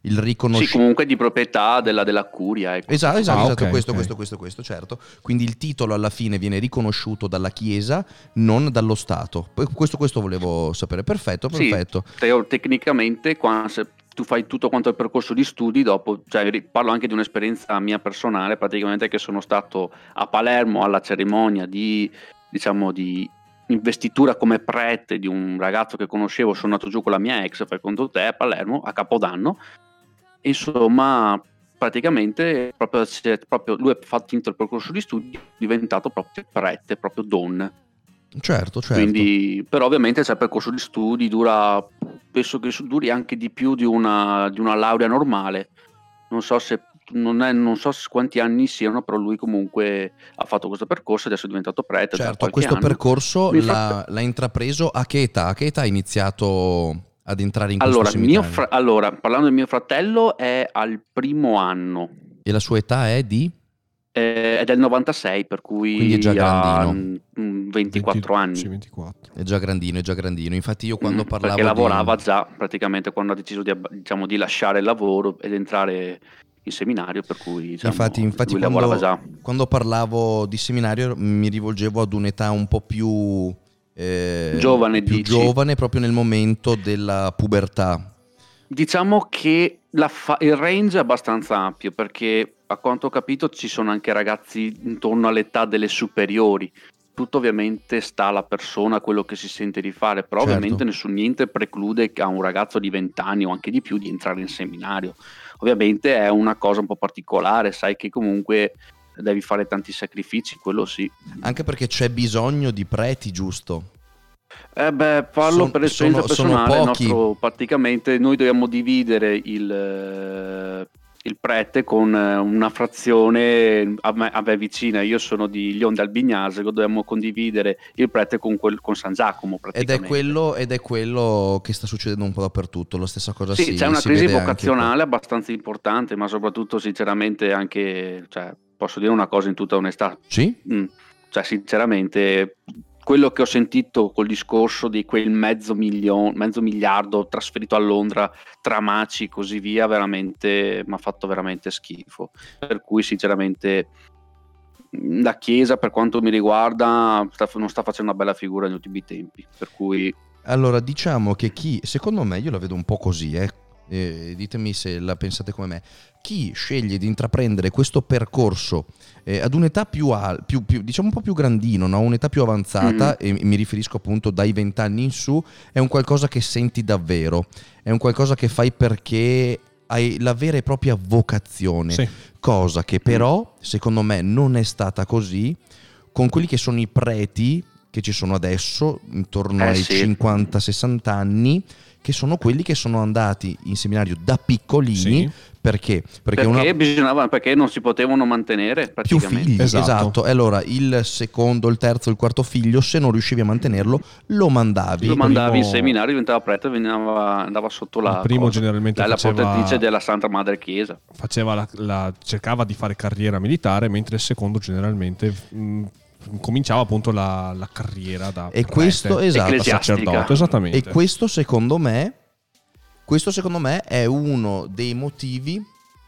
Il Sì, riconoscimento... comunque di proprietà della, della curia. Ecco. Esatto, esatto, Ah, esatto, questo, ok. questo, questo, questo, certo. Quindi il titolo alla fine viene riconosciuto dalla Chiesa, non dallo Stato. Questo, questo volevo sapere. Perfetto, Sì. perfetto. Teo- tecnicamente qua, se tu fai tutto quanto il percorso di studi dopo, cioè, parlo anche di un'esperienza mia personale, praticamente che sono stato a Palermo alla cerimonia di, diciamo, di investitura come prete di un ragazzo che conoscevo, sono andato giù con la mia ex, fai conto te, a Palermo, a Capodanno, insomma praticamente proprio, proprio lui ha fatto il percorso di studi, è diventato proprio prete, proprio don. Certo, certo. Quindi, però ovviamente c'è il percorso di studi, dura, penso che duri anche di più di una, di una laurea normale. Non so se non, è- non so quanti anni siano, però lui comunque ha fatto questo percorso, adesso è diventato prete. Certo, questo anno. percorso l'ha, l'ha intrapreso a che età? A che età ha iniziato ad entrare in Allora, questo mio seminario? fra- allora, parlando del mio fratello, è al primo anno. E la sua età è di? Eh, È del 96, per cui Quindi è già ha grandino. mm, 24 anni. Sì, 24. È già grandino, è già grandino. Infatti io quando Mm, parlavo perché di- lavorava già praticamente quando ha deciso di, diciamo, di lasciare il lavoro ed entrare in seminario per cui diciamo, infatti, infatti lui quando, lavorava già quando parlavo di seminario mi rivolgevo ad un'età un po' più eh, Giovane, più dici? giovane proprio nel momento della pubertà. diciamo che fa- il range è abbastanza ampio perché a quanto ho capito ci sono anche ragazzi intorno all'età delle superiori tutto ovviamente sta alla persona quello che si sente di fare però Certo. ovviamente nessun niente preclude a un ragazzo di 20 anni o anche di più di entrare in seminario ovviamente è una cosa un po' particolare sai che comunque devi fare tanti sacrifici quello sì Anche perché c'è bisogno di preti, giusto? Eh beh, parlo per esperienza sono- personale, nostro- praticamente noi dobbiamo dividere il, eh, il prete con eh, una frazione a me, a me vicina, io sono di Lion d'Albignasego, dobbiamo condividere il prete con, quel- con San Giacomo Ed è, quello, ed è quello che sta succedendo un po' dappertutto, la stessa cosa Sì, si c'è una si crisi vocazionale abbastanza importante, ma soprattutto sinceramente anche, cioè, posso dire una cosa in tutta onestà. Sì? Mm, cioè sinceramente quello che ho sentito col discorso di quel mezzo, milione, mezzo miliardo trasferito a Londra tra maci e così via veramente mi ha fatto veramente schifo. Per cui sinceramente la Chiesa per quanto mi riguarda sta- non sta facendo una bella figura negli ultimi tempi. Per cui Allora, diciamo che chi, secondo me, io la vedo un po' così, eh, eh, ditemi se la pensate come me, chi sceglie di intraprendere questo percorso eh, ad un'età più, al- più, più- diciamo un po' più grandino, no? un'età più avanzata, e mi riferisco appunto dai vent'anni in su, è un qualcosa che senti davvero, è un qualcosa che fai perché hai la vera e propria vocazione, Sì. cosa che però, secondo me, non è stata così con quelli che sono i preti che ci sono adesso, intorno Eh, ai sì. 50-60 anni, che sono quelli che sono andati in seminario da piccolini. Sì. Perché? Perché, Perché, una, bisognava, perché non si potevano mantenere più praticamente. figli, Esatto. esatto. E allora il secondo, il terzo, il quarto figlio, se non riuscivi a mantenerlo, lo mandavi. Lo mandavi in primo- seminario, diventava prete e veniva- andava sotto la. Primo cosa. generalmente la faceva- protettrice della Santa Madre Chiesa. faceva la- la- cercava di fare carriera militare, mentre il secondo generalmente mh, cominciava appunto la, la carriera da E prete, questo, esatto. sacerdote, esattamente. E questo secondo me, questo secondo me è uno dei motivi,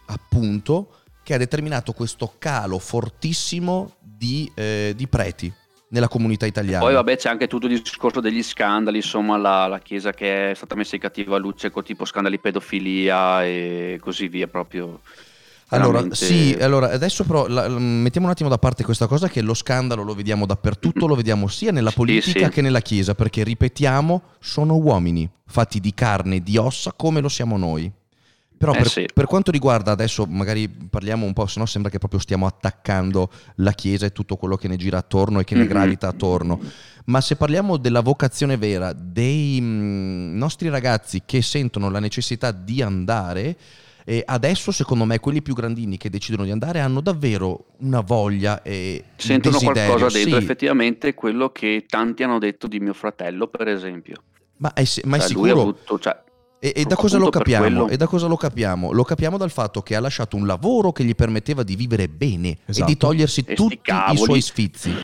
appunto, che ha determinato questo calo fortissimo di, eh, di preti nella comunità italiana. Poi vabbè c'è anche tutto il discorso degli scandali, insomma la, la Chiesa che è stata messa in cattiva luce con tipo scandali pedofilia e così via proprio. Allora, sì, allora adesso però la- mettiamo un attimo da parte questa cosa che lo scandalo lo vediamo dappertutto, lo vediamo sia nella Sì, politica sì. che nella Chiesa, perché ripetiamo, sono uomini fatti di carne e di ossa come lo siamo noi. Però Eh, per, sì. per quanto riguarda adesso, magari parliamo un po', se no sembra che proprio stiamo attaccando la Chiesa e tutto quello che ne gira attorno e che ne Mhm. gravita attorno. Ma se parliamo della vocazione vera dei mm, nostri ragazzi che sentono la necessità di andare, eh, adesso secondo me quelli più grandini che decidono di andare hanno davvero una voglia e Sentono desiderio. qualcosa dentro, Sì, effettivamente quello che tanti hanno detto di mio fratello, per esempio. ma è, ma è Cioè, sicuro? avuto, cioè, E, e da cosa lo capiamo? E da cosa lo capiamo? Lo capiamo dal fatto che ha lasciato un lavoro che gli permetteva di vivere bene e Esatto. di togliersi E tutti i suoi sfizi.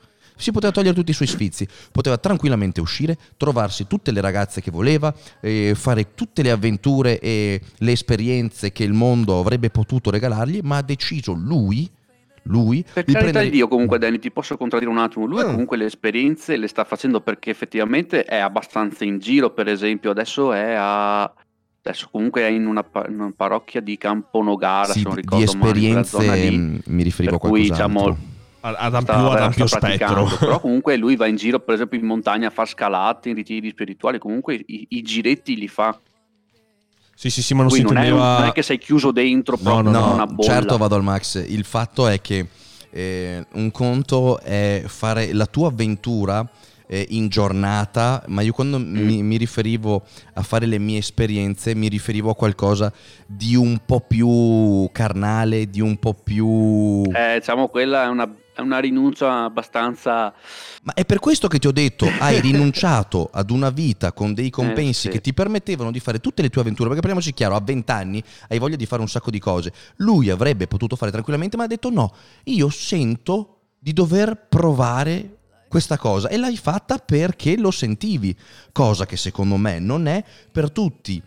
Si poteva togliere tutti i suoi sfizi, poteva tranquillamente uscire, trovarsi tutte le ragazze che voleva, eh, fare tutte le avventure e le esperienze che il mondo avrebbe potuto regalargli, ma ha deciso lui, lui Per di carità prendere... di Dio, comunque, Danny, ti posso contraddire un attimo. Lui Mm. comunque le esperienze le sta facendo perché effettivamente è abbastanza in giro. Per esempio, adesso è a. Adesso comunque è in una, una parrocchia di Camponogara, Sì, se non di ricordo male, zona esperienze lì. mh, mi riferivo a cui, qualcos'altro. diciamo, ad, ampio, sta- ad ampio spettro. Però comunque lui va in giro, per esempio, in montagna a far scalate, in ritiri spirituali. Comunque i, i giretti li fa. sì, sì, sì, ma non Qui si non, è, teneva... non è che sei chiuso dentro No, proprio no, No, una bolla. certo vado al max. Il fatto è che eh, un conto è fare la tua avventura eh, in giornata, ma io quando Mm. mi, mi riferivo a fare le mie esperienze mi riferivo a qualcosa di un po' più carnale, di un po' più... Eh, diciamo, quella è una, è una rinuncia abbastanza. Ma è per questo che ti ho detto, hai [LAUGHS] rinunciato ad una vita con dei compensi Eh, sì. che ti permettevano di fare tutte le tue avventure, perché parliamoci chiaro, a 20 anni hai voglia di fare un sacco di cose. Lui avrebbe potuto fare tranquillamente, ma ha detto no, io sento di dover provare questa cosa e l'hai fatta perché lo sentivi, cosa che secondo me non è per tutti.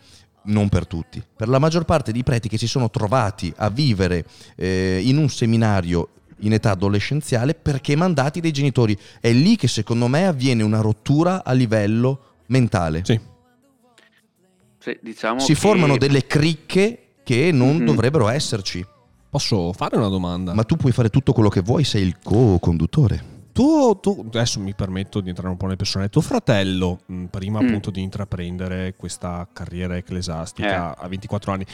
Non per tutti, per la maggior parte dei preti che si sono trovati a vivere eh, in un seminario in età adolescenziale perché mandati dai genitori. È lì che secondo me avviene una rottura a livello mentale. Sì. sì, diciamo si che- formano delle cricche che non Mhm. dovrebbero esserci. Posso fare una domanda? Ma tu puoi fare tutto quello che vuoi, sei il co-conduttore. Tu, tu- adesso mi permetto di entrare un po' nel personale. Tuo fratello, prima Mm. appunto di intraprendere questa carriera ecclesiastica Eh. a 24 anni,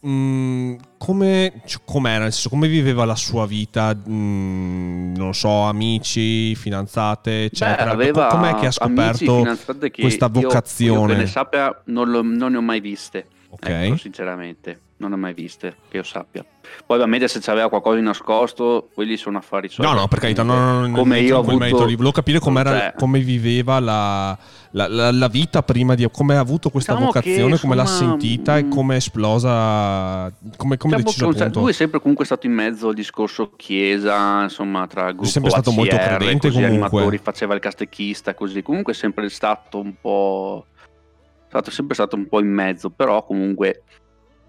mh, come, cioè, com'era? Nel senso, come viveva la sua vita? mh, non so, amici, fidanzate, Beh, eccetera. aveva Com'è che ha amici, scoperto fidanzate che questa io- vocazione? Io, che ne sappia, non, lo- non ne ho mai viste. Ok. Ecco, sinceramente, non ne ho mai viste, che io sappia. Poi ovviamente se c'aveva qualcosa di nascosto, quelli sono affari suoi. No, no, per carità, no, no, come io ho merito avuto... lì. Volevo capire Cioè, come viveva la, la- la- la vita prima di... come ha avuto questa Diciamo vocazione, che, come l'ha insomma, sentita e mm, come è esplosa, come, come Diciamo deciso lui è sempre comunque stato in mezzo al discorso chiesa, insomma, tra gruppo sempre stato molto ACR, credente così, comunque. animatori, faceva il castechista, così. Comunque è sempre stato un po'... è stato sempre stato un po' in mezzo, però comunque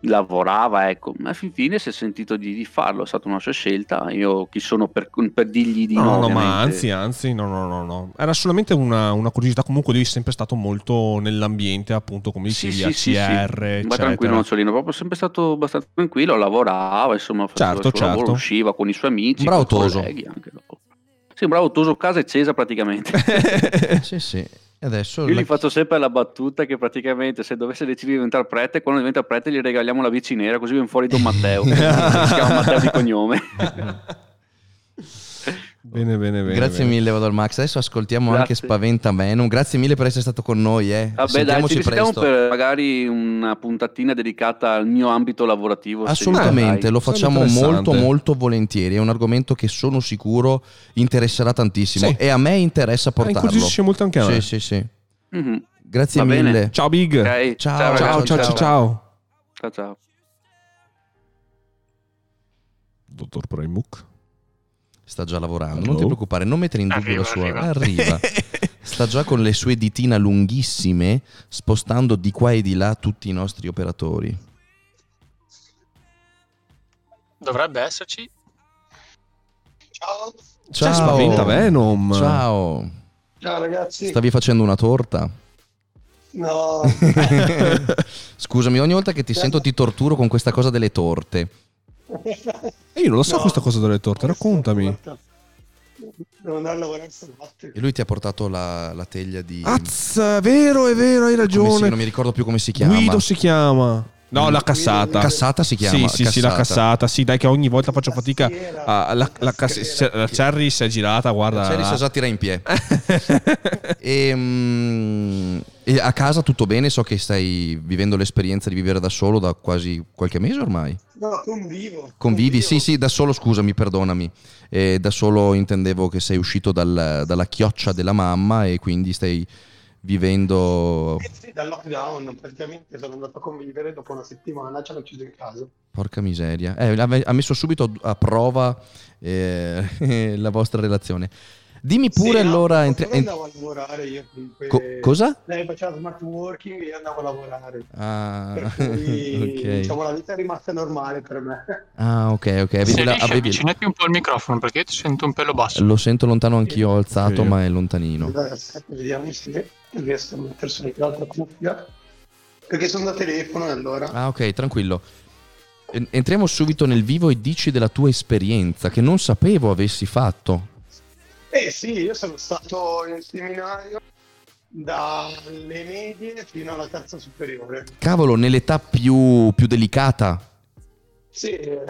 lavorava, ecco. Ma fin fine si è sentito di, di farlo, è stata una sua scelta. Io chi sono per, per dirgli di No, no, no, no, ma anzi, anzi, no, no, no, no. Era solamente una, una curiosità. Comunque lui è sempre stato molto nell'ambiente, appunto, come Sì, dicevi, sì, sì, sì. ACR, Ma eccetera. tranquillo Nozzolino, proprio sempre stato abbastanza tranquillo, lavorava, insomma, faceva Certo, il suo lavoro, certo. usciva con i suoi amici, bravo con i toso. colleghi anche dopo. Sì, un bravo toso, casa accesa praticamente. [LAUGHS] [LAUGHS] sì, sì. Adesso Io gli faccio sempre la battuta che praticamente se dovesse decidere di diventare prete, quando diventa prete gli regaliamo la bici nera, così viene fuori Don Matteo. [LAUGHS] si chiama Matteo di cognome. [LAUGHS] Bene, bene, bene. Grazie bene. mille, Vador Max. Adesso ascoltiamo Grazie. anche Spaventa Venom. Grazie mille per essere stato con noi. Eh. Vabbè, dai, ci presto. per magari una puntatina dedicata al mio ambito lavorativo. Assolutamente, lo facciamo molto molto volentieri, è un argomento che sono sicuro interesserà tantissimo Sì. e a me interessa Ah, portarlo. incuriosisce molto anche a me. Sì, sì, sì. Mhm. Grazie Va bene. mille. Ciao Big. Ok, Ciao, Ciao, ragazzi, ciao, ciao, ciao. ciao, ciao. Dottor Primuk. Sta già lavorando, Hello? non ti preoccupare, non mettere in dubbio Arriva, la sua... arriva. Arriva. [LAUGHS] Sta già con le sue ditine lunghissime, spostando di qua e di là tutti i nostri operatori. Dovrebbe esserci. Ciao, C'è Spaventa Venom. Ciao. ciao ragazzi. Stavi facendo una torta? No, [LAUGHS] Scusami, ogni volta che ti sento ti torturo con questa cosa delle torte. E io non lo so No. questa cosa delle torte, raccontami. Devo andare a lavorare stanotte. E lui ti ha portato la, la teglia di... Az, vero, è vero, hai come si- ragione. non mi ricordo più come si chiama. Guido si chiama. No, la cassata. Cassata si chiama. Sì, sì, sì, la cassata. Sì, dai, che ogni volta faccio fatica. a- la, la, cass- la Cherry si è girata, guarda. C'eri sa già tira in piedi. [LAUGHS] e, mm, e a casa tutto bene? So che stai vivendo l'esperienza di vivere da solo da quasi qualche mese ormai. No, convivo. Convivi? Sì, sì, da solo, scusami, perdonami. Eh, da solo intendevo che sei uscito dal- dalla chioccia della mamma e quindi stai vivendo... Eh sì, dal lockdown praticamente sono andato a convivere dopo una settimana, ci hanno chiuso in casa. Porca miseria. Eh, ha ha messo subito a prova eh, [LAUGHS] la vostra relazione. Dimmi pure Sì, no, allora... ma entri- come en- andavo a lavorare io comunque. co- cosa? Lei faceva smart working e io andavo a lavorare. Ah, Per [LAUGHS] cui ok. diciamo la vita è rimasta normale per me. Ah, ok, ok. Avevi Se la- avevi- avvicinati un po' il microfono perché io ti sento un pelo basso. Lo sento lontano anch'io, ho alzato, Sì. ma è lontanino. Allora, aspetta, vediamo se riesco a mettersi l'altra cuffia. Perché sono da telefono e allora. Ah, ok, tranquillo. En- Entriamo subito nel vivo e dici della tua esperienza che non sapevo avessi fatto. Eh sì, io sono stato in seminario dalle medie fino alla terza superiore. Cavolo, nell'età più, più delicata. Sì, eh,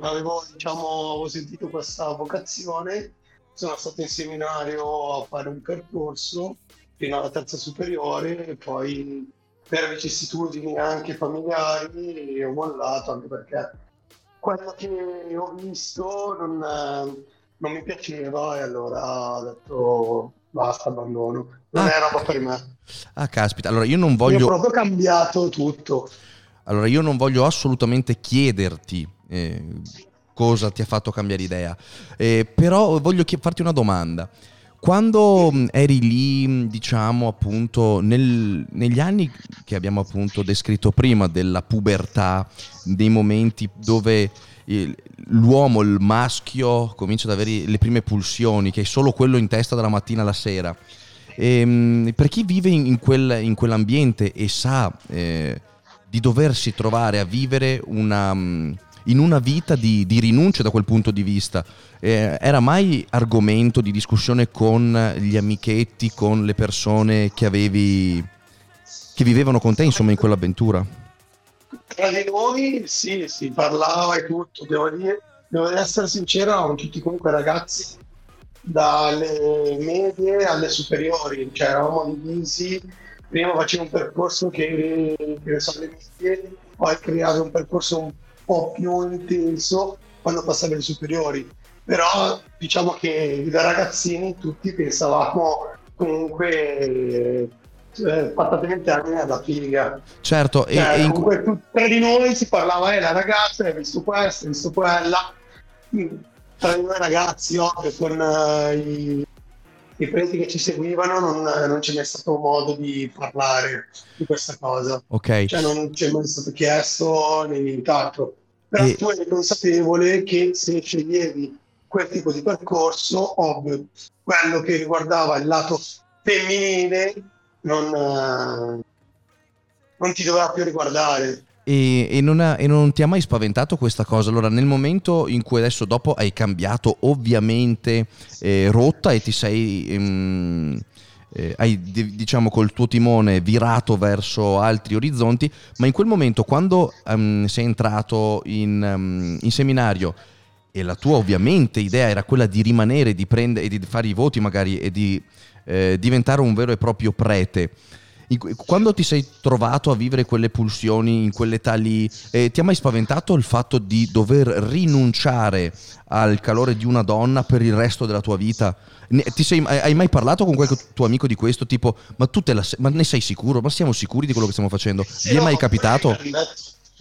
avevo, diciamo, avevo sentito questa vocazione, sono stato in seminario a fare un percorso fino alla terza superiore e poi per vicissitudini anche familiari ho mollato anche perché quello che ho visto non, non mi piaceva e allora ho detto basta, abbandono. Non Ah. è roba per me. Ah, caspita. Allora, io non Io ho voglio, proprio cambiato tutto. allora, io non voglio assolutamente chiederti eh, cosa ti ha fatto cambiare idea, Eh, però voglio chie- farti una domanda. Quando mh, eri lì, mh, diciamo appunto, nel- negli anni che abbiamo appunto descritto prima della pubertà, dei momenti dove l'uomo, il maschio, comincia ad avere le prime pulsioni, che è solo quello in testa dalla mattina alla sera. Ehm, per chi vive in, quel- in quell'ambiente e sa eh, di doversi trovare a vivere una, mh, in una vita di, di rinuncia da quel punto di vista, eh, era mai argomento di discussione con gli amichetti, con le persone che avevi, che vivevano con te, insomma, in quell'avventura? Tra di noi sì, si parlava e tutto, devo dire, devo essere sincero, erano tutti comunque ragazzi dalle medie alle superiori, cioè eravamo divisi, prima facevo un percorso che, che so, medie, poi creavi un percorso un po' più intenso quando passavi alle superiori, però diciamo che da ragazzini tutti pensavamo comunque eh, patatamente anni alla figa. Certo, e, Cioè, e in- comunque tu- tra di noi si parlava, eh, la ragazza, hai visto questo, hai visto quella. Tra di noi ragazzi, ovvio, con eh, i, i preti che ci seguivano non, non c'è mai stato modo di parlare di questa cosa. ok. Cioè non ci è mai stato chiesto né nient'altro. Però E- tu eri consapevole che se sceglievi quel tipo di percorso, ovvio, quello che riguardava il lato femminile non, eh, non ti doveva più riguardare. E, e non ha- e non ti ha mai spaventato questa cosa? Allora, nel momento in cui adesso dopo hai cambiato ovviamente eh, rotta e ti sei, ehm, eh, hai di- diciamo col tuo timone virato verso altri orizzonti, ma in quel momento quando ehm, sei entrato in, ehm, in seminario e la tua ovviamente idea era quella di rimanere, di prendere e di fare i voti magari e di eh, diventare un vero e proprio prete. Quando ti sei trovato a vivere quelle pulsioni in quell'età lì, eh, ti ha mai spaventato il fatto di dover rinunciare al calore di una donna per il resto della tua vita? Ne, sei, hai mai parlato con qualche tuo amico di questo? Tipo, ma tu la, ma ne sei sicuro? Ma siamo sicuri di quello che stiamo facendo? Sì, Ti è mai capitato?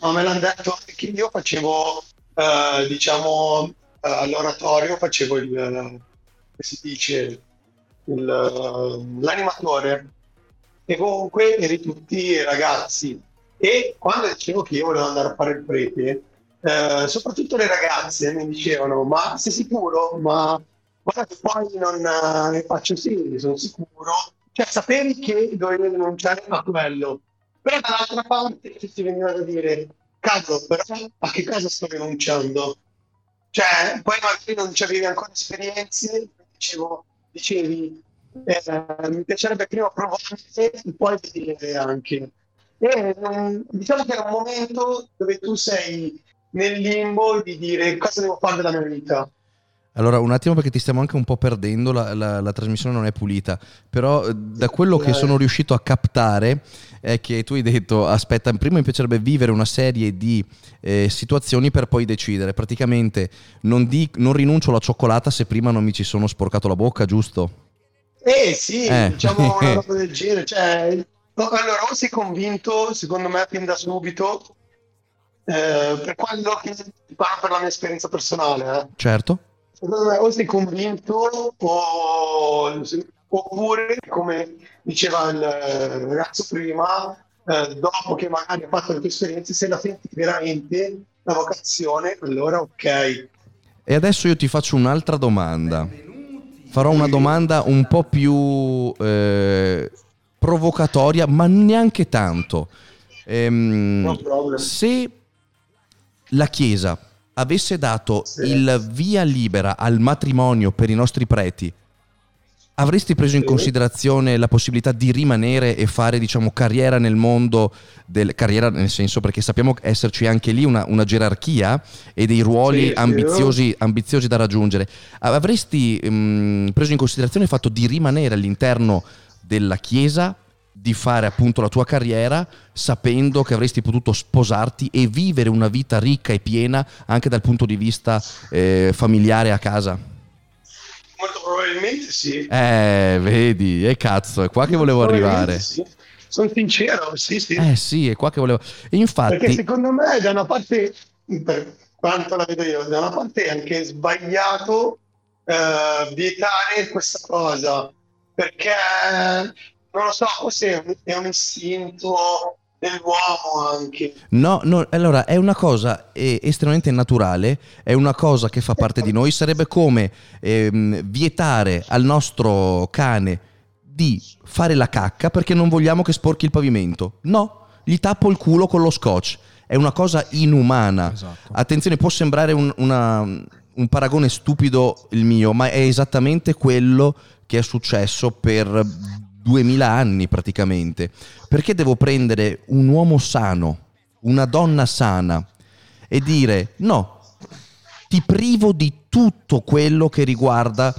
No, me l'hanno detto che io facevo, eh, diciamo, eh, all'oratorio facevo il, come si dice, il, l'animatore e comunque eri tutti ragazzi e quando dicevo che io volevo andare a fare il prete eh, soprattutto le ragazze mi dicevano ma sei sicuro? ma guarda che poi non ne faccio sì, sono sicuro cioè sapevi che dovevi rinunciare a quello però dall'altra parte ti veniva da dire cavolo però a che cosa sto rinunciando? cioè poi magari non avevi ancora esperienze dicevo, dicevi eh, mi piacerebbe prima provare e poi vedere anche. E, mm, diciamo che era un momento dove tu sei nel limbo di dire cosa devo fare della mia vita. Allora, un attimo perché ti stiamo anche un po' perdendo, la, la, la trasmissione non è pulita, però eh, da quello che sono riuscito a captare è che tu hai detto, aspetta, prima mi piacerebbe vivere una serie di eh, situazioni per poi decidere, praticamente non, di, non rinuncio alla cioccolata se prima non mi ci sono sporcato la bocca, giusto? Eh sì, eh. diciamo una [LAUGHS] cosa del genere. Cioè, allora, o sei convinto, secondo me, fin da subito, eh, per quello che parlo per la mia esperienza personale. Eh. Certo. O sei convinto, o, oppure, come diceva il ragazzo prima, eh, dopo che magari hai fatto le tue esperienze, se la senti veramente la vocazione, allora ok. E adesso io ti faccio un'altra domanda farò una domanda un po' più eh, provocatoria, ma neanche tanto. Ehm, se la Chiesa avesse dato sì. il via libera al matrimonio per i nostri preti, avresti preso in considerazione la possibilità di rimanere e fare diciamo carriera nel mondo del carriera nel senso perché sappiamo esserci anche lì una, una gerarchia e dei ruoli sì, ambiziosi, ambiziosi, da raggiungere. Avresti mh, mm, preso in considerazione il fatto di rimanere all'interno della chiesa di fare appunto la tua carriera sapendo che avresti potuto sposarti e vivere una vita ricca e piena anche dal punto di vista eh, familiare a casa Molto probabilmente sì. Eh, vedi, e cazzo, è qua che volevo arrivare. Sì. Sono sincero, sì, sì. Eh sì, è qua che volevo... infatti... Perché secondo me da una parte, per quanto la vedo io, da una parte è anche sbagliato eh, vietare questa cosa, perché, non lo so, forse è un istinto dell'uomo anche. No, no, allora è una cosa è estremamente naturale, è una cosa che fa parte di noi, sarebbe come ehm, vietare al nostro cane di fare la cacca perché non vogliamo che sporchi il pavimento. No, gli tappo il culo con lo scotch. È una cosa inumana. Esatto. Attenzione, può sembrare un, una, un paragone stupido il mio, ma è esattamente quello che è successo per 2000 anni praticamente. Perché devo prendere un uomo sano, una donna sana e dire no, ti privo di tutto quello che riguarda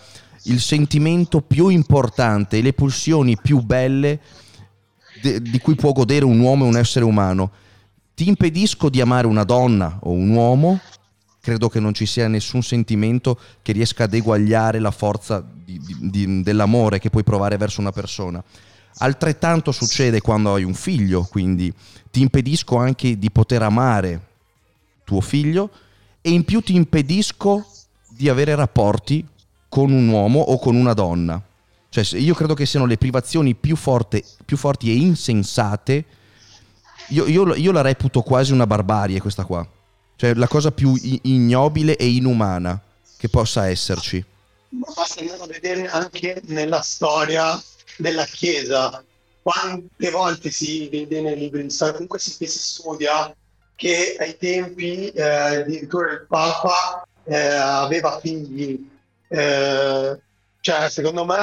il sentimento più importante le pulsioni più belle de- di cui può godere un uomo e un essere umano. Ti impedisco di amare una donna o un uomo credo che non ci sia nessun sentimento che riesca ad eguagliare la forza di, di, dell'amore che puoi provare verso una persona. Altrettanto succede quando hai un figlio, quindi ti impedisco anche di poter amare tuo figlio e in più ti impedisco di avere rapporti con un uomo o con una donna. Cioè, io credo che siano le privazioni più, forte, più forti e insensate. Io, io, io la reputo quasi una barbarie questa qua. Cioè la cosa più ignobile e inumana che possa esserci. Ma basta andare a vedere anche nella storia della Chiesa. Quante volte si vede nei libri comunque si, si studia che ai tempi eh, addirittura il Papa eh, aveva figli. Eh, cioè, secondo me,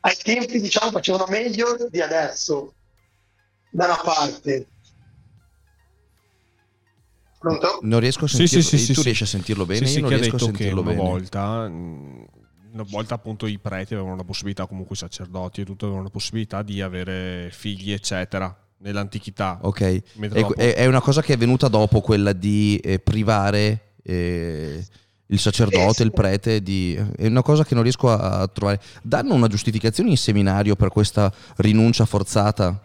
ai tempi diciamo facevano meglio di adesso, da una parte Pronto? Non riesco a sentirlo. sì, sì, tu sì, riesci a sentirlo bene? Sì, sì, Io non riesco a sentirlo una bene. volta, mh, una volta appunto i preti avevano la possibilità, comunque i sacerdoti e tutto avevano la possibilità di avere figli, eccetera, nell'antichità. Ok. Mentre È, è- è una cosa che è venuta dopo quella di eh, privare eh, il sacerdote, Eh, sì. il prete, di... è una cosa che non riesco a, a trovare. Danno una giustificazione in seminario per questa rinuncia forzata?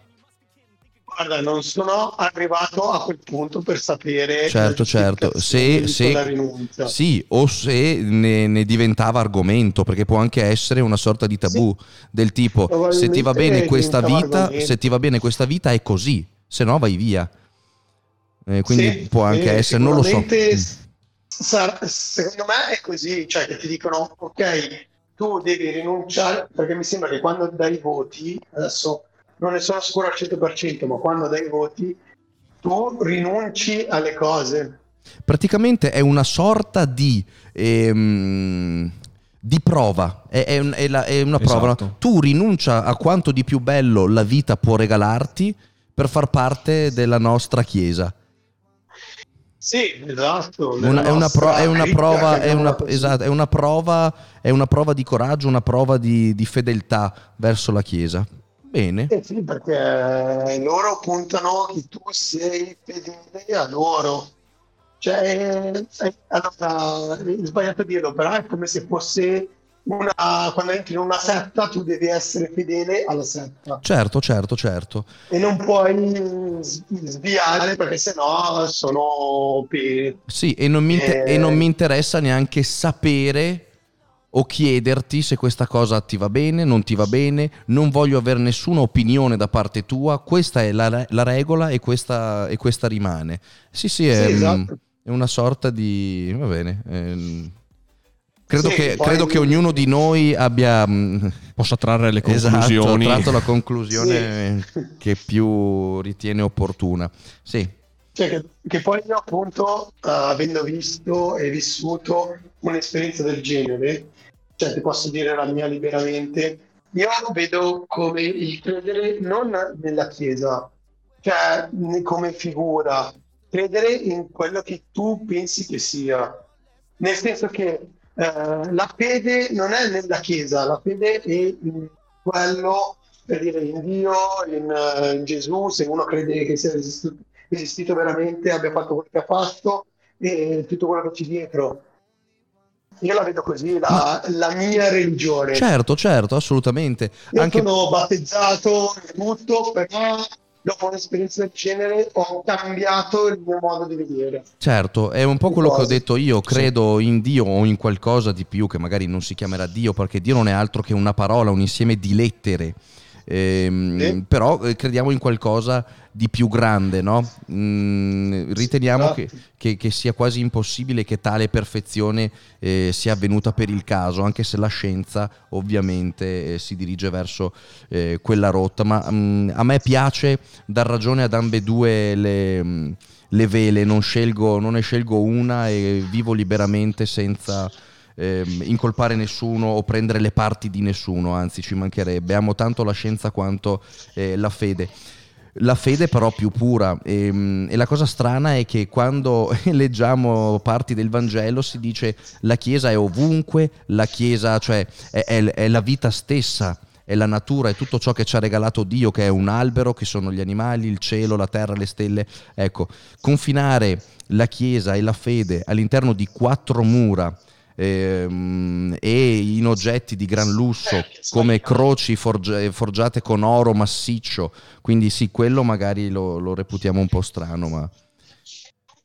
Guarda, non sono arrivato a quel punto per sapere. Certo, la certo. Se, se- quella rinuncia. sì, o se ne, ne diventava argomento, perché può anche essere una sorta di tabù del tipo se ti va bene questa vita, argomento. se ti va bene questa vita è così, se no vai via. Eh, quindi Sì, può anche sì, essere, non lo so. s- sar- secondo me è così, cioè che ti dicono ok, tu devi rinunciare, perché mi sembra che quando dai voti, adesso non ne sono sicuro al 100%, ma quando dai voti tu rinunci alle cose. Praticamente è una sorta di, ehm, di prova, è, è è la- è una prova. no? Esatto. Tu rinuncia a quanto di più bello la vita può regalarti per far parte della nostra chiesa. Sì, esatto. Una- è, una pro- è una prova, è una, esatto, è una prova, è una prova di coraggio, una prova di, di fedeltà verso la chiesa. Bene. Eh sì, perché loro puntano che tu sei fedele a loro. Cioè, è, allora, è sbagliato dirlo, però è come se fosse una, quando entri in una setta tu devi essere fedele alla setta Certo, certo, certo. e non puoi sviare perché sennò sono Sì, e non mi, inter- Eh. e non mi interessa neanche sapere o chiederti se questa cosa ti va bene, non ti va bene, non voglio avere nessuna opinione da parte tua, questa è la, re- la regola e questa, e questa rimane. Sì, sì, è, Sì, esatto. è una sorta di... va bene. ehm, credo, Sì, che, poi- credo che ognuno di noi abbia... mm, possa trarre le Esatto, conclusioni. tratto la conclusione Sì. che più ritiene opportuna. Sì, Cioè che, che poi io appunto, eh, avendo visto e vissuto un'esperienza del genere, cioè ti posso dire la mia liberamente, io vedo come il credere non nella Chiesa, cioè come figura, credere in quello che tu pensi che sia. Nel senso che eh, la fede non è nella Chiesa, la fede è in quello, per dire, in Dio, in, eh, in Gesù, se uno crede che sia esistito, esistito veramente, abbia fatto quello che ha fatto e tutto quello che c'è dietro. Io la vedo così, la, la mia religione. certo, certo, assolutamente. Io Anche... sono battezzato e tutto, però dopo un'esperienza del genere ho cambiato il mio modo di vedere. Certo, è un po' quello che ho detto io, credo in Dio o in qualcosa di più che magari non si chiamerà Dio perché Dio non è altro che una parola, un insieme di lettere. Ehm, Sì. Però eh, crediamo in qualcosa di più grande, no? Mm, riteniamo Esatto. che, che- che sia quasi impossibile che tale perfezione eh, sia avvenuta per il caso, anche se la scienza ovviamente eh, si dirige verso eh, quella rotta. Ma mm, a me piace dar ragione ad ambedue le, mm, le vele, non, scelgo, non ne scelgo una e vivo liberamente senza ehm, incolpare nessuno o prendere le parti di nessuno, anzi ci mancherebbe. Amo tanto la scienza quanto eh, la fede. La fede però più pura e, e la cosa strana è che quando [LAUGHS] leggiamo parti del Vangelo si dice la Chiesa è ovunque, la Chiesa cioè è, è- è la vita stessa, è la natura, è tutto ciò che ci ha regalato Dio, che è un albero, che sono gli animali, il cielo, la terra, le stelle. Ecco, confinare la Chiesa e la fede all'interno di quattro mura ehm, e in oggetti di gran lusso Eh, come croci forgia- forgiate con oro massiccio, quindi sì, quello magari lo, lo reputiamo un po' strano, ma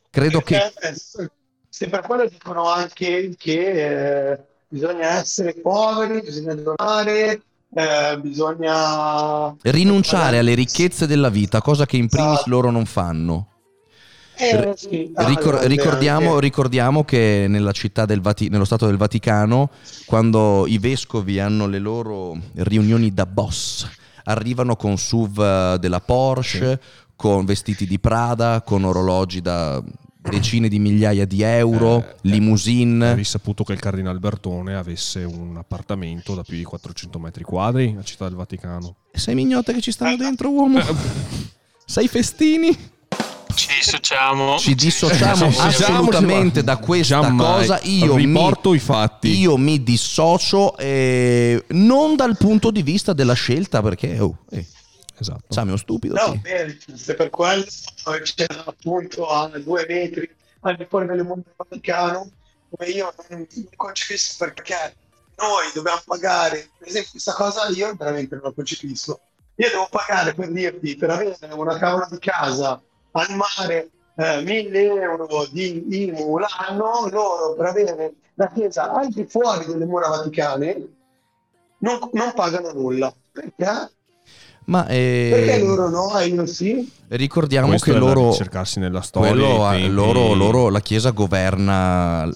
credo che... Perché, se per quello dicono anche che eh, bisogna essere poveri, bisogna donare, eh, bisogna Rinunciare alle ricchezze della vita, cosa che in primis Esatto. loro non fanno. Eh, sì. Ah, Ricor- ricordiamo, ricordiamo che nella città del Vati- nello Stato del Vaticano, quando i vescovi hanno le loro riunioni da boss, arrivano con SUV eh, della Porsche, con vestiti di Prada, con orologi da decine di migliaia di euro, Eh, limousine. È risaputo che il cardinal Bertone avesse un appartamento da più di 400 metri quadri a Città del Vaticano. Sei mignotte che ci stanno dentro, uomo? [LAUGHS] Sei festini? Ci dissociamo. Ci dissociamo sì, assolutamente da questa Giammai. cosa. Io riporto mi, i fatti. Io mi dissocio eh, non dal punto di vista della scelta, perché oh, eh, Esatto. Sammy è uno stupido. No, sì. bene, se per quello c'è appunto a due metri al di fuori del Vaticano, come io non non concepisco perché noi dobbiamo pagare, per esempio questa cosa io veramente non la concepisco. Io devo pagare per dirti, per avere una cavola di casa al mare, eh, 1000 euro di IMU l'anno, loro per avere la chiesa al di fuori delle mura vaticane non, non pagano nulla. Perché? Ma eh, Perché loro no e io sì? ricordiamo Questo che loro, ricercarsi nella storia. quello, loro, loro- la Chiesa governa,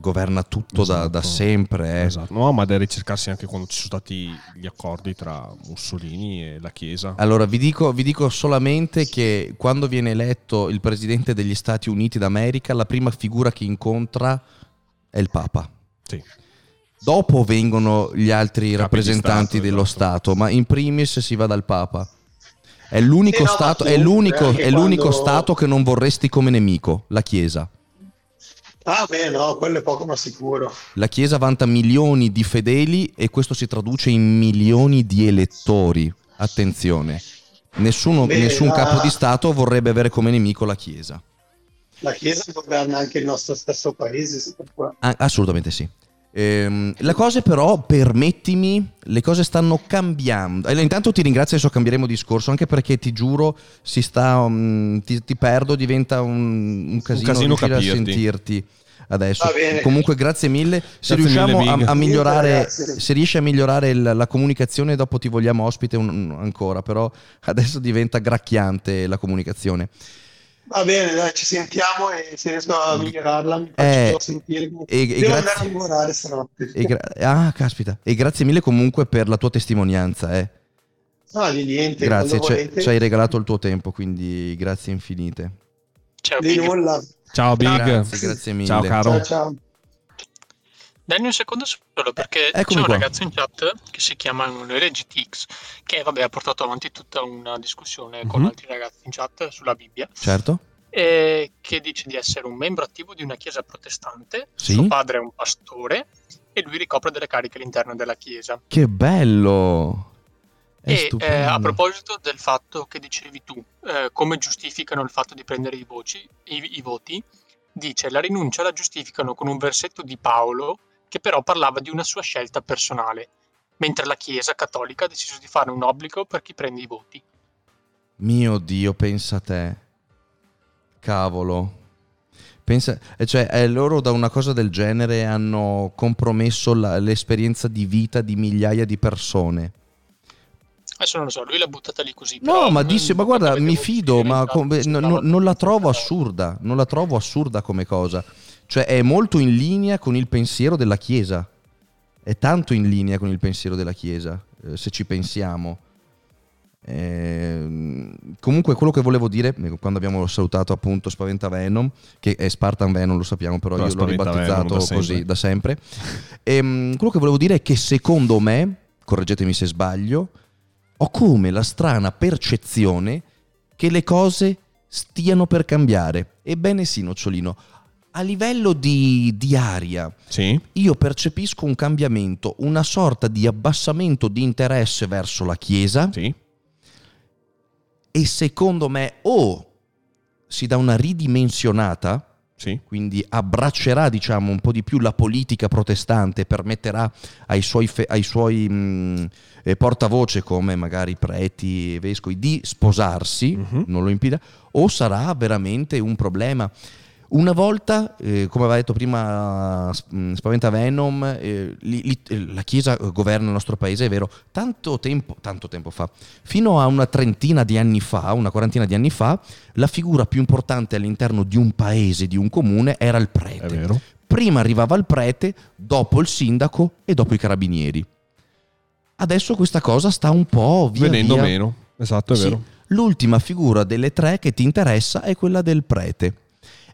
governa tutto da, da Esatto. sempre. eh. Esatto. No, ma da ricercarsi anche quando ci sono stati gli accordi tra Mussolini e la Chiesa. Allora, vi dico, vi dico solamente che quando viene eletto il presidente degli Stati Uniti d'America, la prima figura che incontra è il Papa. Sì. Dopo vengono gli altri Capi rappresentanti Stato, dello esatto. Stato, ma in primis si va dal Papa. È l'unico, Sì, no, stato, è l'unico, è l'unico quando- stato che non vorresti come nemico, la Chiesa. Ah, beh, no, quello è poco ma sicuro. La Chiesa vanta milioni di fedeli e questo si traduce in milioni di elettori. Attenzione, nessuno, Beh, nessun la- capo di Stato vorrebbe avere come nemico la Chiesa. La Chiesa governa anche il nostro stesso paese. Ah, assolutamente sì. Ehm, le cose però, permettimi, le cose stanno cambiando. Allora, intanto ti ringrazio, adesso cambieremo discorso, anche perché ti giuro, si sta, mm, ti, ti perdo, diventa un, un casino, casino riuscire a capirti. sentirti adesso. Comunque grazie mille. Se Grazie riusciamo mille, a- a, migliorare, se riesci a migliorare il- la comunicazione, dopo ti vogliamo ospite un- un- ancora, però adesso diventa gracchiante la comunicazione. Va bene, dai, ci sentiamo e se riesco a migliorarla mi Eh, faccio sentire. e- e Devo grazie- andare a lavorare stanotte. E gra- ah, caspita. E grazie mille comunque per la tua testimonianza, eh. No, di niente, Grazie, ci- hai regalato il tuo tempo, quindi grazie infinite. Ciao, Di Big. nulla. Ciao Big. Grazie, grazie mille. Ciao caro. Ciao, ciao. Danni un secondo solo perché Eh, c'è un qua. ragazzo in chat che si chiama Emanuele GTX che vabbè, ha portato avanti tutta una discussione con Mhm. altri ragazzi in chat sulla Bibbia Certo? e che dice di essere un membro attivo di una chiesa protestante, Sì. suo padre è un pastore e lui ricopre delle cariche all'interno della chiesa. Che bello! È e eh, a proposito del fatto che dicevi tu, eh, come giustificano il fatto di prendere i, voci, i, i voti, dice la rinuncia la giustificano con un versetto di Paolo che però parlava di una sua scelta personale, mentre la Chiesa cattolica ha deciso di fare un obbligo per chi prende i voti. Mio Dio, pensa a te. Cavolo. Pensa, eh, cioè, eh, loro da una cosa del genere hanno compromesso la- l'esperienza di vita di migliaia di persone. Adesso non lo so, lui l'ha buttata lì così. No, ma disse, ma guarda, mi fido, ma come- no- non la trovo assurda, non la trovo assurda come cosa. Cioè è molto in linea con il pensiero della Chiesa. È tanto in linea con il pensiero della Chiesa, eh, se ci pensiamo. Ehm, comunque quello che volevo dire, eh, quando abbiamo salutato appunto Spaventa Venom, che è Spartan Venom, lo sappiamo, però, Però io l'ho ribattezzato da così sempre. da sempre. Ehm, quello che volevo dire è che secondo me, correggetemi se sbaglio, ho come la strana percezione che le cose stiano per cambiare. Ebbene sì, nocciolino. A livello di, di aria, Sì. io percepisco un cambiamento, una sorta di abbassamento di interesse verso la Chiesa Sì. e secondo me o si dà una ridimensionata, Sì. quindi abbraccerà diciamo un po' di più la politica protestante, permetterà ai suoi, fe- ai suoi mh, eh, portavoce come magari preti e vescovi di sposarsi, Mhm. non lo impida, o sarà veramente un problema. Una volta, eh, come aveva detto prima mh, Spaventa Venom, eh, li- li- eh, la Chiesa governa il nostro paese, è vero, tanto tempo, tanto tempo fa, fino a una trentina di anni fa, una quarantina di anni fa, la figura più importante all'interno di un paese, di un comune, era il È prete. vero. Prima arrivava il prete, dopo il sindaco e dopo i carabinieri. Adesso questa cosa sta un po' via Venendo via- meno. Esatto, è Sì. vero. L'ultima figura delle tre che ti interessa è quella del prete.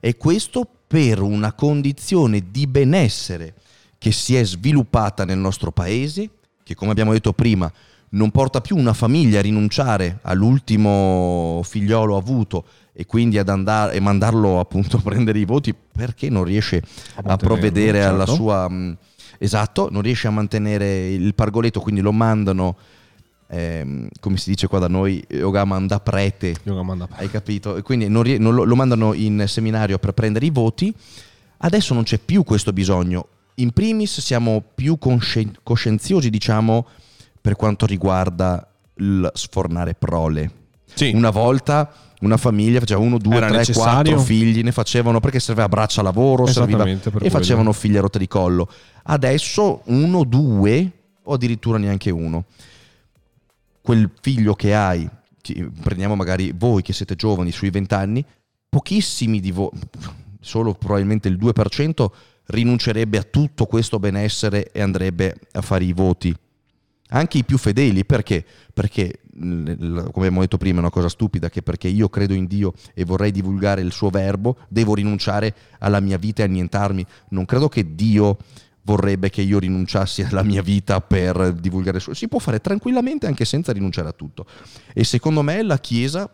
E questo per una condizione di benessere che si è sviluppata nel nostro paese, che come abbiamo detto prima non porta più una famiglia a rinunciare all'ultimo figliolo avuto e quindi ad andare e mandarlo appunto [LAUGHS] a prendere i voti perché non riesce a, mantenerlo, provvedere alla sua mh, esatto, non riesce a mantenere il pargoletto, quindi lo mandano ehm, come si dice qua da noi, Ogaman da prete Yoga manda- hai capito? E quindi non non lo, lo mandano in seminario per prendere i voti. Adesso non c'è più questo bisogno. In primis siamo più conscien- coscienziosi, diciamo, per quanto riguarda il sfornare prole. Sì. Una volta una famiglia faceva uno, due, Era tre, necessario. quattro figli, ne facevano perché serviva braccia lavoro, serviva, e quello. facevano figli a rotta di collo. Adesso uno, due o addirittura neanche uno. Quel figlio che hai, prendiamo magari voi che siete giovani sui 20 anni, pochissimi di voi, solo probabilmente il 2%, rinuncerebbe a tutto questo benessere e andrebbe a fare i voti. Anche i più fedeli, perché? Perché, come abbiamo detto prima, è una cosa stupida, che perché io credo in Dio e vorrei divulgare il suo verbo, devo rinunciare alla mia vita e annientarmi. Non credo che Dio vorrebbe che io rinunciassi alla mia vita per divulgare il suo. Si può fare tranquillamente anche senza rinunciare a tutto. E secondo me la Chiesa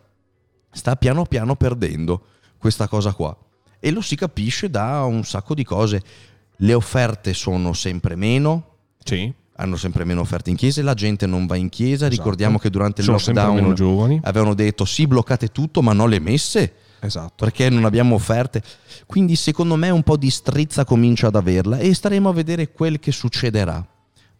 sta piano piano perdendo questa cosa qua. E lo si capisce da un sacco di cose. Le offerte sono sempre meno, Sì. hanno sempre meno offerte in chiesa la gente non va in chiesa. Esatto. Ricordiamo che durante il Sono lockdown avevano detto sì, bloccate tutto, ma non le messe Esatto. perché non abbiamo offerte. Quindi secondo me un po' di strizza comincia ad averla e staremo a vedere quel che succederà.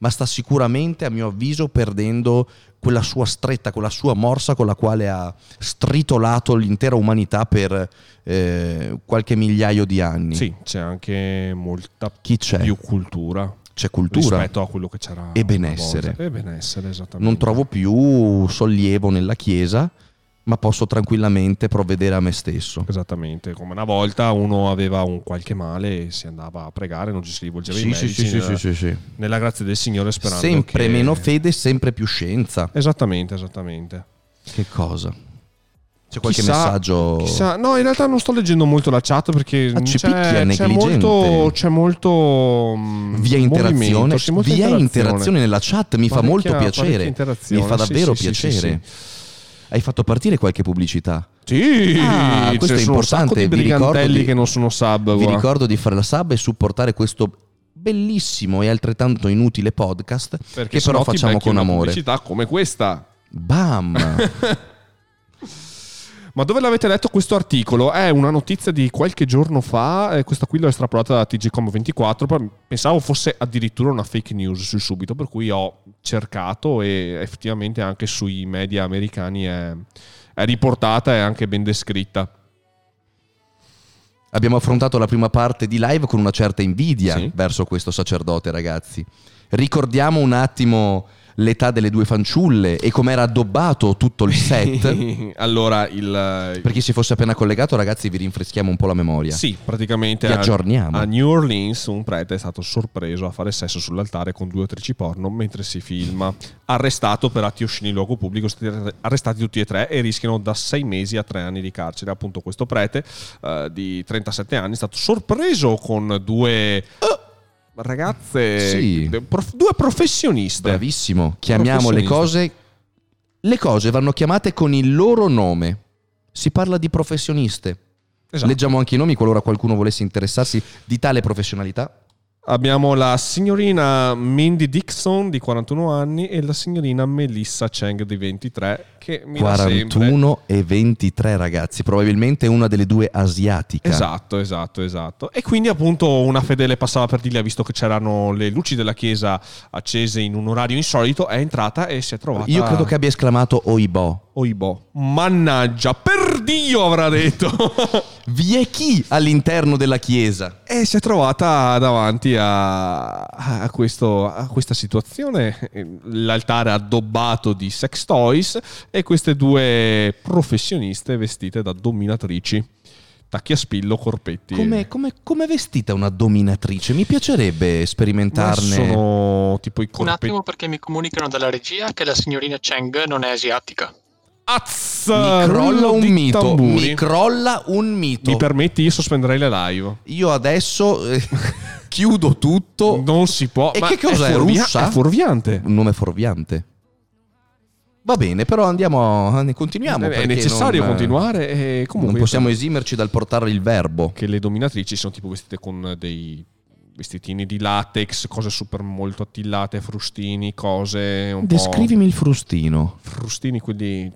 Ma sta sicuramente, a mio avviso, perdendo quella sua stretta, quella sua morsa con la quale ha stritolato l'intera umanità per eh, qualche migliaio di anni. Sì, c'è anche molta c'è? più cultura, C'è cultura. rispetto a quello che c'era E benessere. E benessere. Non trovo più sollievo nella Chiesa, ma posso tranquillamente provvedere a me stesso. Esattamente, come una volta uno aveva un qualche male e si andava a pregare, non ci si rivolgeva Sì, sì, sì, sì, nella, sì, sì, sì. nella grazia del Signore sperando Sempre che- meno fede, sempre più scienza. Esattamente, esattamente. Che cosa? C'è qualche Chissà- messaggio? chissà- no, in realtà non sto leggendo molto la chat perché Ah, c'è, picchia, c'è molto, c'è molto mm, Via interazione, sì, molta via interazione nella chat, mi fa Parecchia- molto parecchia piacere. Mi fa sì, davvero sì, sì, piacere. sì, Hai fatto partire qualche pubblicità. Sì, Ah, questo è sono un importante, di vi ricordo di- che non sono sub. Vi qua. ricordo di fare la sub e supportare questo bellissimo e altrettanto inutile podcast Perché che però facciamo con una amore. pubblicità come questa. Bam! [LAUGHS] Ma dove l'avete letto questo articolo? È una notizia di qualche giorno fa, eh, questa qui l'ho estrapolata da TGCom24, però pensavo fosse addirittura una fake news sul subito, per cui ho cercato e effettivamente anche sui media americani è, è riportata e anche ben descritta. Abbiamo affrontato la prima parte di live con una certa invidia Sì. verso questo sacerdote, ragazzi. Ricordiamo un attimo l'età delle due fanciulle e com'era addobbato tutto il set. [LAUGHS] allora, il... per chi si fosse appena collegato, ragazzi, vi rinfreschiamo un po' la memoria. Sì, praticamente Vi aggiorniamo. A, New Orleans un prete è stato sorpreso a fare sesso sull'altare con due attrici porno mentre si filma. Arrestato per atti osceni in luogo pubblico, stati arrestati tutti e tre e rischiano da sei mesi a tre anni di carcere. Appunto questo prete eh, di 37 anni è stato sorpreso con due ragazze, Sì. prof- due professioniste. Bravissimo. Chiamiamo le cose. Le cose vanno chiamate con il loro nome. Si parla di professioniste. Esatto. Leggiamo anche i nomi qualora qualcuno volesse interessarsi di tale professionalità. Abbiamo la signorina Mindy Dixon di 41 anni e la signorina Melissa Cheng di 23 che mi dà sempre... 41 e 23 ragazzi, probabilmente una delle due asiatica. Esatto, esatto, esatto. E quindi appunto una fedele passava per di lì, ha visto che c'erano le luci della chiesa accese in un orario insolito, è entrata e si è trovata... Io credo che abbia esclamato Oibò. Oibò. Mannaggia, per Dio avrà detto! [LAUGHS] Vi è chi all'interno della chiesa? E si è trovata davanti a, a questo- a questa situazione, l'altare addobbato di sex toys e queste due professioniste vestite da dominatrici. Tacchi a spillo, corpetti. Come, come, come vestita una dominatrice? Mi piacerebbe Ma sperimentarne. sono tipo i Un corpetti. attimo perché mi comunicano dalla regia che la signorina Cheng non è asiatica. Azz! Mi crolla un mito. tamburi. Mi crolla un mito. Mi permetti, io sospenderei le live. Io adesso eh, chiudo tutto. Non si può. E ma che cos'è, È, fuorvia- russa? è fuorviante. Un nome fuorviante. Va bene, però andiamo, continuiamo. è perché necessario non, eh, continuare e comunque Non possiamo esimerci dal portare il verbo. che le dominatrici sono tipo vestite con dei vestitini di latex, cose super molto attillate, frustini, cose un Descrivimi il frustino. po' frustini quelli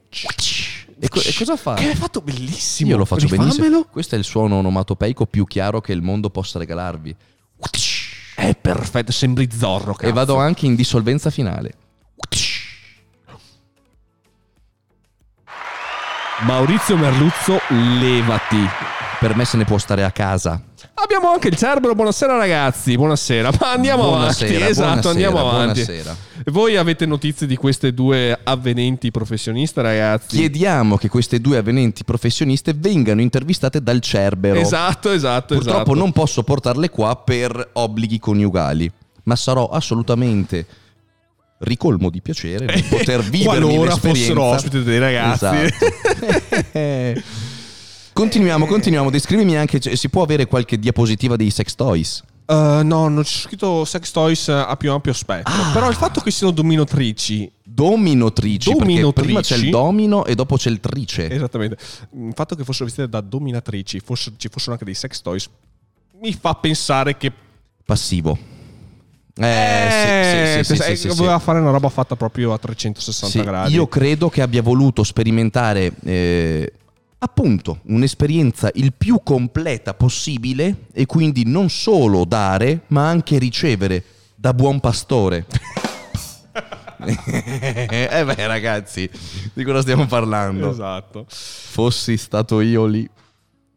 E, co- e cosa fa? Che hai fatto bellissimo. Io lo faccio benissimo. Rifammelo. Questo è il suono onomatopeico più chiaro che il mondo possa regalarvi. È perfetto, sembri Zorro, E vado anche in dissolvenza finale. Maurizio Merluzzo, levati. Per me se ne può stare a casa. Abbiamo anche il Cerbero, buonasera ragazzi, buonasera. Ma andiamo Buonasera, avanti, esatto, buonasera, andiamo avanti. buonasera. Voi avete notizie di queste due avvenenti professioniste, ragazzi? Chiediamo che queste due avvenenti professioniste vengano intervistate dal Cerbero. Esatto, esatto, Purtroppo esatto. non posso portarle qua per obblighi coniugali, ma sarò assolutamente ricolmo di piacere nel poter [LAUGHS] vivere Qualora fossero ospiti dei ragazzi. Esatto. [LAUGHS] [LAUGHS] continuiamo, continuiamo. Descrivimi anche, cioè, si può avere qualche diapositiva dei sex toys? Uh, no, non c'è scritto sex toys a più ampio spettro. Ah. Però il fatto che siano dominatrici, Dominotrici, perché Dominatrici. prima c'è il domino e dopo c'è il trice. esattamente, il fatto che fossero vestite da dominatrici, fosse- ci fossero anche dei sex toys, mi fa pensare che Passivo. Eh, eh, sì, sì, sì. voleva fare una roba fatta proprio a 360 Sì, gradi. Io credo che abbia voluto sperimentare eh, appunto un'esperienza il più completa possibile e quindi non solo dare, ma anche ricevere da buon pastore. [LAUGHS] eh beh ragazzi, di cosa stiamo parlando? Esatto. Fossi stato io lì.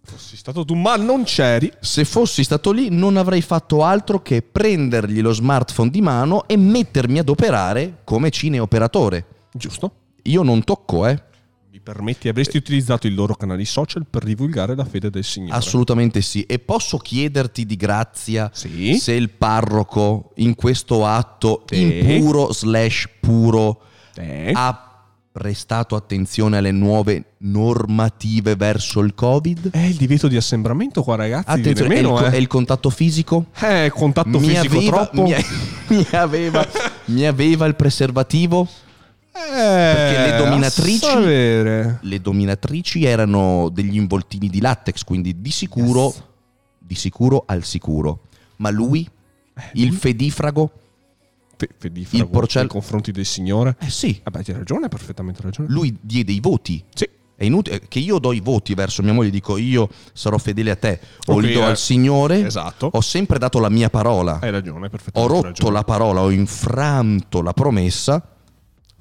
Fossi stato tu, ma non c'eri. Se fossi stato lì non avrei fatto altro che prendergli lo smartphone di mano e mettermi ad operare come cineoperatore. Giusto? Io non tocco, eh. Mi permetti, avresti utilizzato i loro canali social per divulgare la fede del Signore. Assolutamente sì. E posso chiederti di grazia Sì. se il parroco in questo atto Sì. impuro slash puro Eh? ha prestato attenzione alle nuove normative verso il Covid? È il divieto di assembramento qua, ragazzi. Attenzione, viene è, meno, il, eh. è il contatto fisico? Eh, contatto mi, fisico aveva, troppo. mi, [LAUGHS] mi aveva, mi aveva il preservativo? Perché le dominatrici- Avere. Le dominatrici erano degli involtini di latex, quindi di sicuro, Yes. di sicuro al sicuro. Ma lui, il fedifrago? Fe- fedifrago Il porcel- nei confronti del Signore. Eh sì, Vabbè, hai ragione, hai perfettamente ragione. lui diede i voti. Sì. È inutile che io do i voti verso mia moglie, dico io sarò fedele a te o Ok, li do eh, al Signore. esatto. Ho sempre dato la mia parola. Hai ragione, hai Ho perfettamente rotto ragione. la parola, ho infranto la promessa.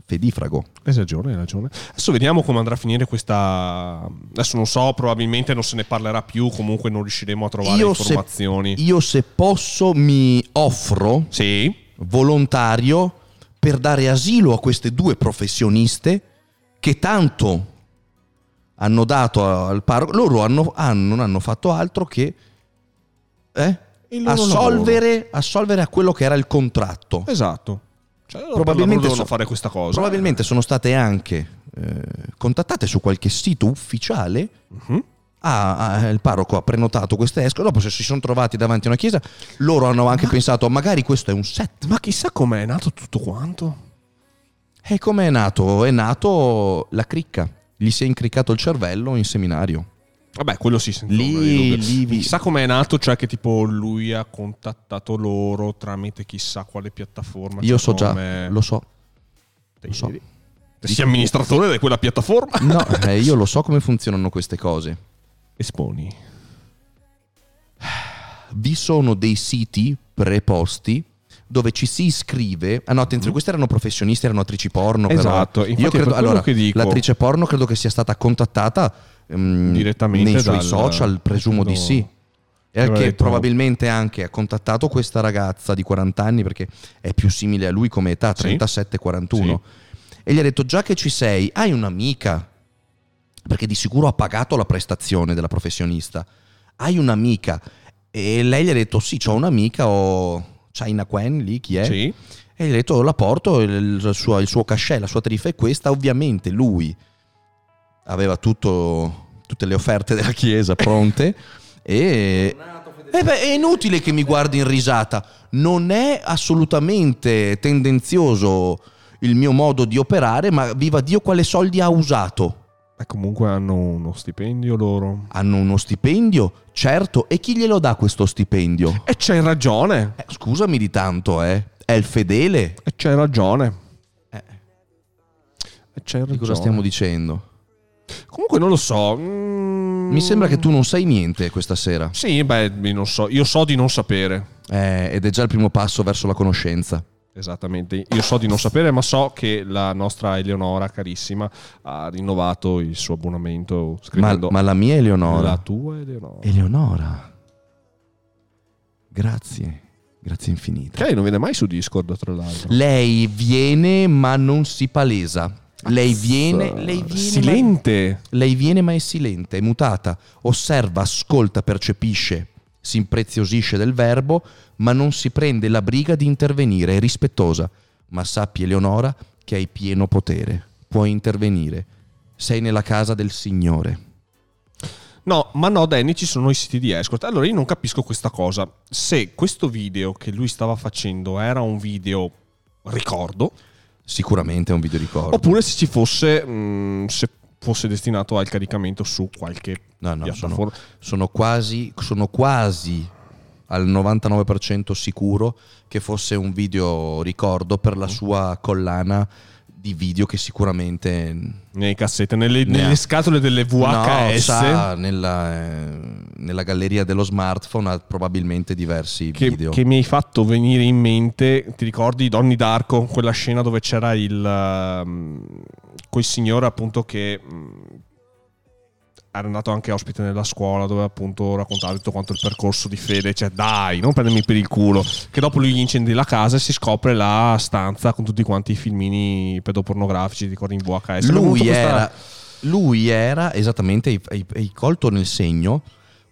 Fedifrago. Hai ragione, hai ragione. Adesso vediamo come andrà a finire questa. Adesso non so, probabilmente non se ne parlerà più. Comunque non riusciremo a trovare Io se, informazioni. io se posso mi offro Sì. volontario per dare asilo a queste due professioniste che tanto hanno dato al parroco. Loro hanno- hanno- non hanno fatto altro che eh, assolvere, assolvere a quello che era il contratto. Esatto. Cioè, Probabilmente devono so- fare questa cosa. Probabilmente sono state anche eh, contattate su qualche sito ufficiale. Mhm. Ah, ah, il parroco ha prenotato queste esche. Dopo, se si sono trovati davanti a una chiesa, loro hanno anche pensato: magari questo è un set. Ma chissà com'è nato tutto quanto. E come è nato? È nato la cricca. Gli si è incriccato il cervello in seminario. Vabbè, quello si sente. Lì- lì vi- Chissà com'è nato, cioè che tipo lui ha contattato loro tramite chissà quale piattaforma. Io cioè so già, come- lo so. Lo so. sei amministratore di quella piattaforma? No, [LAUGHS] eh, io lo so come funzionano queste cose. Esponi. Vi sono dei siti preposti dove ci si iscrive. Ah no, attenzione, queste erano professionisti, erano attrici porno. però. Esatto, infatti Io credo, allora, dico. l'attrice porno credo che sia stata contattata ehm, Direttamente nei suoi dal- social, presumo di credo- sì. E che detto- probabilmente anche ha contattato questa ragazza di 40 anni perché è più simile a lui come età, Sì. 37-41. E gli ha detto: Già che ci sei, hai un'amica. Perché di sicuro ha pagato la prestazione della professionista. Hai un'amica. E lei gli ha detto: Sì, ho un'amica, ho China Quen lì, chi è? Sì. E gli ha detto: La porto, il, il suo, il suo cachet, la sua tariffa è questa. Ovviamente lui aveva tutto, tutte le offerte della chiesa pronte. [LAUGHS] e. Eh beh, è inutile che mi guardi in risata. Non è assolutamente tendenzioso il mio modo di operare, ma viva Dio quale soldi ha usato. E comunque hanno uno stipendio loro. Hanno uno stipendio, certo, e chi glielo dà questo stipendio? E c'hai ragione. Eh, scusami di tanto, eh. È il fedele. E c'hai ragione. Eh. E c'hai ragione. Di cosa stiamo dicendo? Comunque non lo so. Mm, Mi sembra che tu non sai niente questa sera. Sì, beh, non so. Io so di non sapere. Eh, ed è già il primo passo verso la conoscenza. Esattamente, io so di non sapere, ma so che la nostra Eleonora carissima ha rinnovato il suo abbonamento Ma, scrivendo ma la mia Eleonora. la tua Eleonora. Eleonora. Grazie. Grazie infinite. Che lei non viene mai su Discord, tra l'altro. Lei viene ma non si palesa. Lei viene, lei viene, Silente. Ma, lei viene ma è silente, è mutata. Osserva, ascolta, percepisce, si impreziosisce del verbo, ma non si prende la briga di intervenire, è rispettosa. Ma sappi, Eleonora, che hai pieno potere. Puoi intervenire. Sei nella casa del Signore. No, ma no, Danny, ci sono i siti di escort. Allora io non capisco questa cosa. Se questo video che lui stava facendo era un video ricordo, Sicuramente è un video ricordo. oppure se ci fosse, mh, se fosse destinato al caricamento su qualche No, no, sono, piattaforma. sono quasi, sono quasi al 99% sicuro che fosse un video ricordo per Mm. la sua collana di video che sicuramente Nei cassette, nelle, nelle scatole delle no, VHS. sa, nella, eh, nella galleria dello smartphone ha probabilmente diversi che, video. che mi hai fatto venire in mente, ti ricordi Donny Darko, quella scena dove c'era il um, quel signore appunto che mm, era andato anche ospite nella scuola dove appunto raccontava tutto quanto il percorso di fede, cioè dai, non prendermi per il culo, che dopo lui gli incendi la casa e si scopre la stanza con tutti quanti i filmini pedopornografici, ricordi in VHS. Avuto lui, questa- era, lui era esattamente, hai colto nel segno,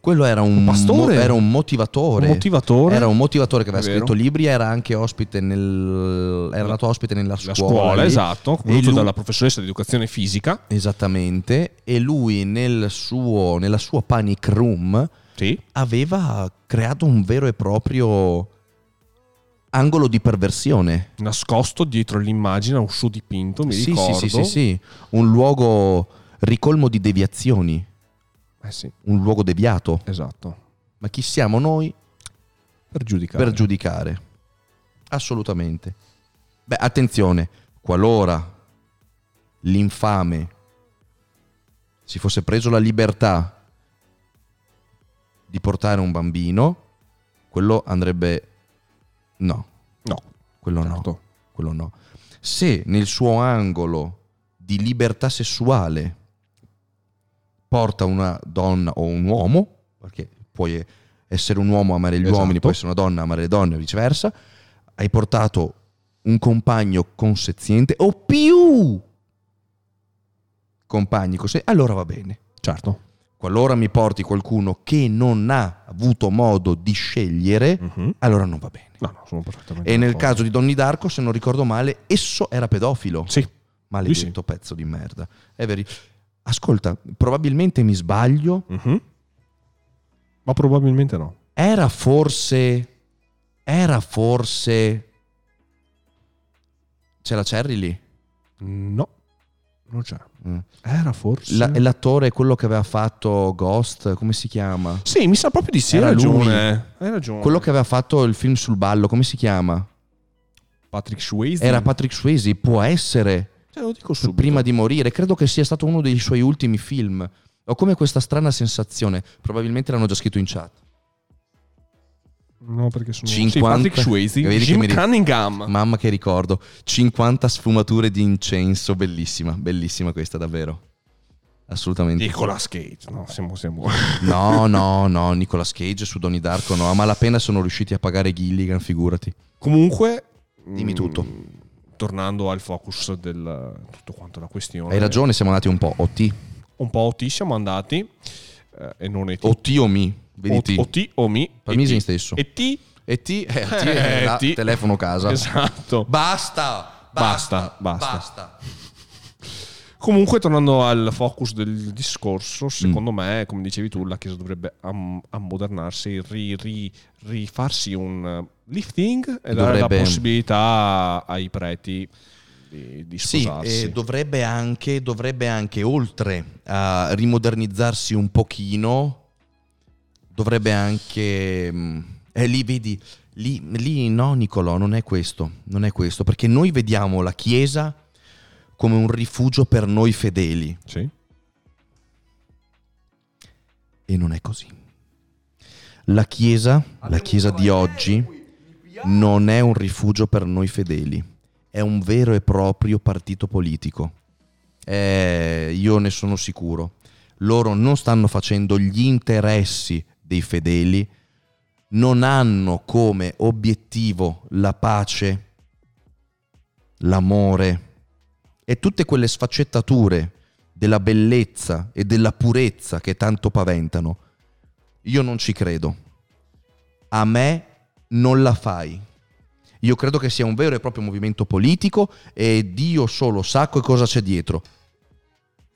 quello era un, Un pastore? mo- era un motivatore. un motivatore. Era un motivatore che aveva scritto libri, era anche ospite nel. Era andato ospite nella la scuola. scuola, esatto, voluto lui- dalla professoressa di educazione fisica. Esattamente. E lui nel suo, nella sua panic room Sì. aveva creato un vero e proprio angolo di perversione. nascosto dietro l'immagine a un suo dipinto, mi sì, ricordo. sì, sì, sì, sì. Un luogo ricolmo di deviazioni. Eh sì, Un luogo deviato. esatto. Ma chi siamo noi Per giudicare. per giudicare? Assolutamente. Beh, attenzione, qualora l'infame si fosse preso la libertà di portare un bambino, quello andrebbe... No, no, quello no, certo. quello no. Se nel suo angolo di libertà sessuale porta una donna o un uomo, perché puoi essere un uomo amare gli Esatto. uomini, puoi essere una donna amare le donne o viceversa, hai portato un compagno consenziente o più compagni consenzienti, allora va bene. Certo. Qualora mi porti qualcuno che non ha avuto modo di scegliere, Mhm. allora non va bene. No, no, sono perfettamente E nel caso di Donny Darko, se non ricordo male, esso era pedofilo. Sì, Maledetto pezzo di merda. È veri. Ascolta, probabilmente mi sbaglio. Mhm. ma probabilmente no. Era forse. Era forse. C'è la Cherry lì? No, non c'è. Mm. Era forse... La- l'attore è quello che aveva fatto Ghost, come si chiama? Sì, mi sa proprio di sì, hai ragione. Hai ragione. Quello che aveva fatto il film sul ballo, come si chiama? Patrick Swayze. Era Patrick Swayze, può essere. Te lo dico subito. prima di morire. Credo che sia stato uno dei suoi ultimi film. Ho come questa strana sensazione. Probabilmente l'hanno già scritto in chat. No, perché sono... 50. Sì, Patrick Swayze. Jim ri- Cunningham. Mamma che ricordo. 50 sfumature di incenso. Bellissima, bellissima questa davvero. Assolutamente. Nicolas Cage. No, siamo... siamo... [LAUGHS] No, no, no. Nicolas Cage su Donnie Darko no. A malapena sono riusciti a pagare Gilligan, figurati. Comunque... Dimmi mm, tutto. Tornando al focus del tutto quanto la questione. Hai ragione, siamo andati un po' OT. Un po' OT siamo andati. eh, e non ET. OT o mi. Vedi. OT o mi. E in T. stesso. E T. E T, eh, T è [LAUGHS] la- telefono casa. Esatto. Basta, Basta, basta, basta. Comunque, tornando al focus del discorso, secondo Mm. me, come dicevi tu, la Chiesa dovrebbe am- ammodernarsi, ri- ri- rifarsi un lifting e dare la possibilità ai preti di, di Sì, sposarsi. e dovrebbe anche, dovrebbe anche, oltre a rimodernizzarsi un pochino, dovrebbe anche... mm, Eh, lì vedi, lì, lì no Nicolò, non è questo, non è questo, perché noi vediamo la Chiesa come un rifugio per noi fedeli Sì. e non è così. La Chiesa, la Chiesa di oggi, non è un rifugio per noi fedeli, è un vero e proprio partito politico. Eh, io ne sono sicuro. Loro non stanno facendo gli interessi dei fedeli, non hanno come obiettivo la pace, l'amore e tutte quelle sfaccettature della bellezza e della purezza che tanto paventano. Io non ci credo. A me non la fai. Io credo che sia un vero e proprio movimento politico e Dio solo sa che cosa c'è dietro.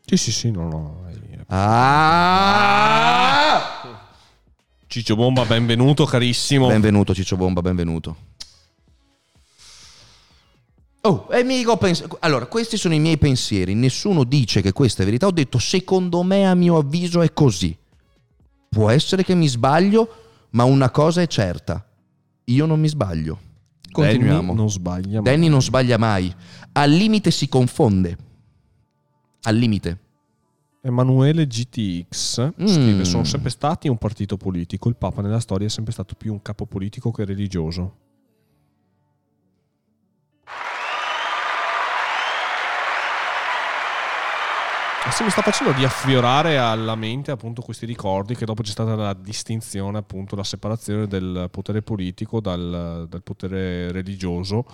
Sì, sì, sì, no, no. Ah! Ciccio Bomba, benvenuto carissimo. Benvenuto Ciccio Bomba, benvenuto. Oh, pens- allora, questi sono i miei pensieri. Nessuno dice che questa è verità. Ho detto, secondo me, a mio avviso, è così. Può essere che mi sbaglio, ma una cosa è certa. Io non mi sbaglio. Continuiamo. Danny non sbaglia. mai. Danny non sbaglia mai. Al limite si confonde. Al limite. Emanuele GTX Mm. scrive: Sono sempre stati un partito politico. Il Papa nella storia è sempre stato più un capo politico che religioso. Se mi sta facendo riaffiorare alla mente appunto questi ricordi che dopo c'è stata la distinzione, appunto la separazione del potere politico dal, dal potere religioso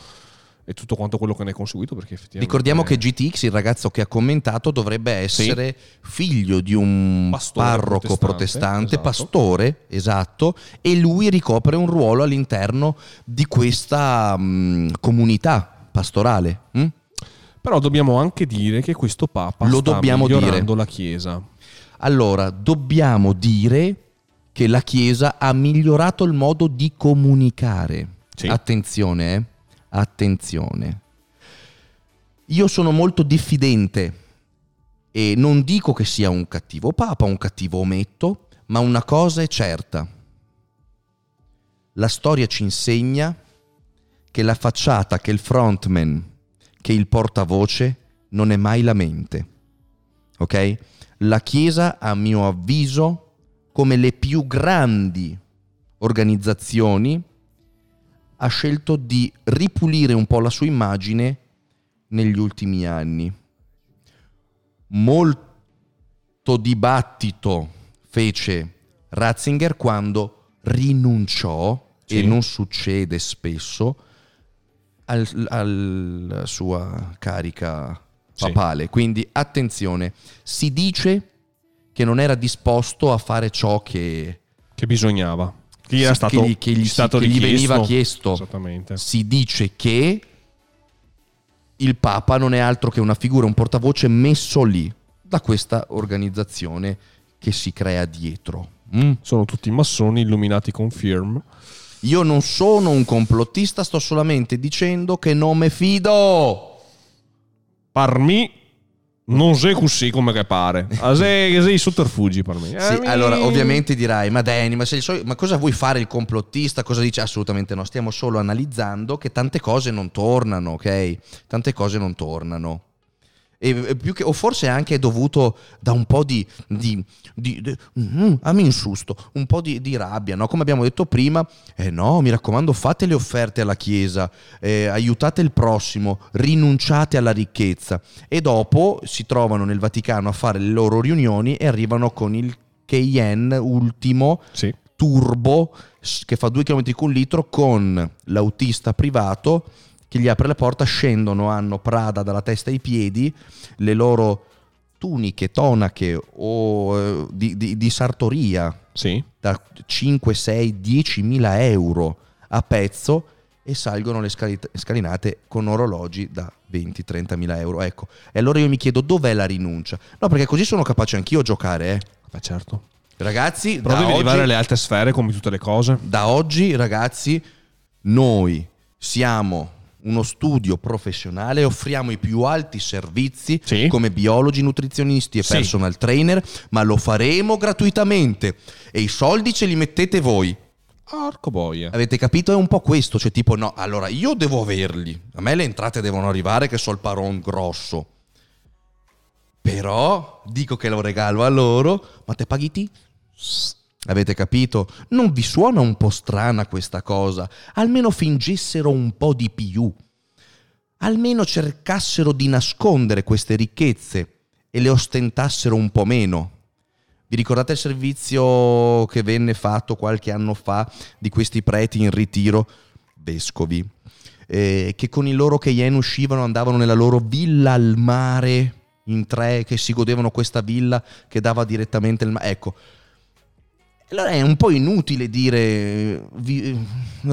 e tutto quanto quello che ne è conseguito perché effettivamente Ricordiamo che GTX, il ragazzo che ha commentato, dovrebbe essere figlio di un Pastore parroco protestante, protestante, esatto. pastore, esatto, e lui ricopre un ruolo all'interno di questa mh, comunità pastorale. hm? Però dobbiamo anche dire che questo Papa Lo sta dobbiamo migliorando dire. la Chiesa. Allora, dobbiamo dire che la Chiesa ha migliorato il modo di comunicare. Sì. Attenzione, eh? attenzione. Io sono molto diffidente e non dico che sia un cattivo papa, un cattivo ometto, ma una cosa è certa. La storia ci insegna che la facciata, che il frontman, che il portavoce non è mai la mente. Ok? La Chiesa, a mio avviso, come le più grandi organizzazioni, ha scelto di ripulire un po' la sua immagine negli ultimi anni. Molto dibattito fece Ratzinger quando rinunciò, e Sì. non succede spesso, al- alla sua carica Sì. papale. Quindi attenzione, si dice che non era disposto a fare ciò che Che bisognava. Che gli era Sì, stato, che gli- che gli- stato che gli veniva chiesto. Esattamente. si dice che il Papa non è altro che una figura, un portavoce messo lì da questa organizzazione che si crea dietro. Mm? Sono tutti massoni illuminati con firm. Io non sono un complottista, sto solamente dicendo che non me fido. Per me non sei così come che pare. Ah, sei, sei sotterfugi per me. Sì, Eh, allora ovviamente dirai, ma Danny, ma, soli- ma cosa vuoi fare il complottista? Cosa dice? Assolutamente no, stiamo solo analizzando che tante cose non tornano, ok? Tante cose non tornano. E, più che, o forse anche dovuto da un po' di, di, di, di mm, ah, mi insusto, un po' di, di rabbia, no? Come abbiamo detto prima, eh no, mi raccomando, fate le offerte alla Chiesa, eh, aiutate il prossimo, rinunciate alla ricchezza. E dopo si trovano nel Vaticano a fare le loro riunioni e arrivano con il Cayenne ultimo Sì. turbo che fa 2 km con litro con l'autista privato che gli apre la porta, scendono, hanno Prada dalla testa ai piedi, le loro tuniche, tonache o eh, di, di- di sartoria Sì. da 5, 6, 10 mila euro a pezzo e salgono le scali- scalinate con orologi da 20-30 mila euro. Ecco, e allora io mi chiedo dov'è la rinuncia? No, perché così sono capace anch'io a giocare, eh. Beh, certo. Ragazzi, Però devi oggi- arrivare alle alte sfere come tutte le cose. da oggi, ragazzi, noi siamo uno studio professionale, offriamo i più alti servizi Sì. come biologi, nutrizionisti e Sì. personal trainer, ma lo faremo gratuitamente e i soldi ce li mettete voi. Arco boia. Avete capito? È un po' questo, cioè tipo no, allora io devo averli, a me le entrate devono arrivare che so il paron grosso. Però dico che lo regalo a loro, ma te paghi ti? Avete capito? Non vi suona un po' strana questa cosa? Almeno fingessero un po' di più. Almeno cercassero di nascondere queste ricchezze e le ostentassero un po' meno. Vi ricordate il servizio che venne fatto qualche anno fa di questi preti in ritiro, vescovi, eh, che con i loro Cheyenne uscivano, andavano nella loro villa al mare in tre, che si godevano questa villa che dava direttamente il mare? Ecco, allora è un po' inutile dire eh, vi- eh,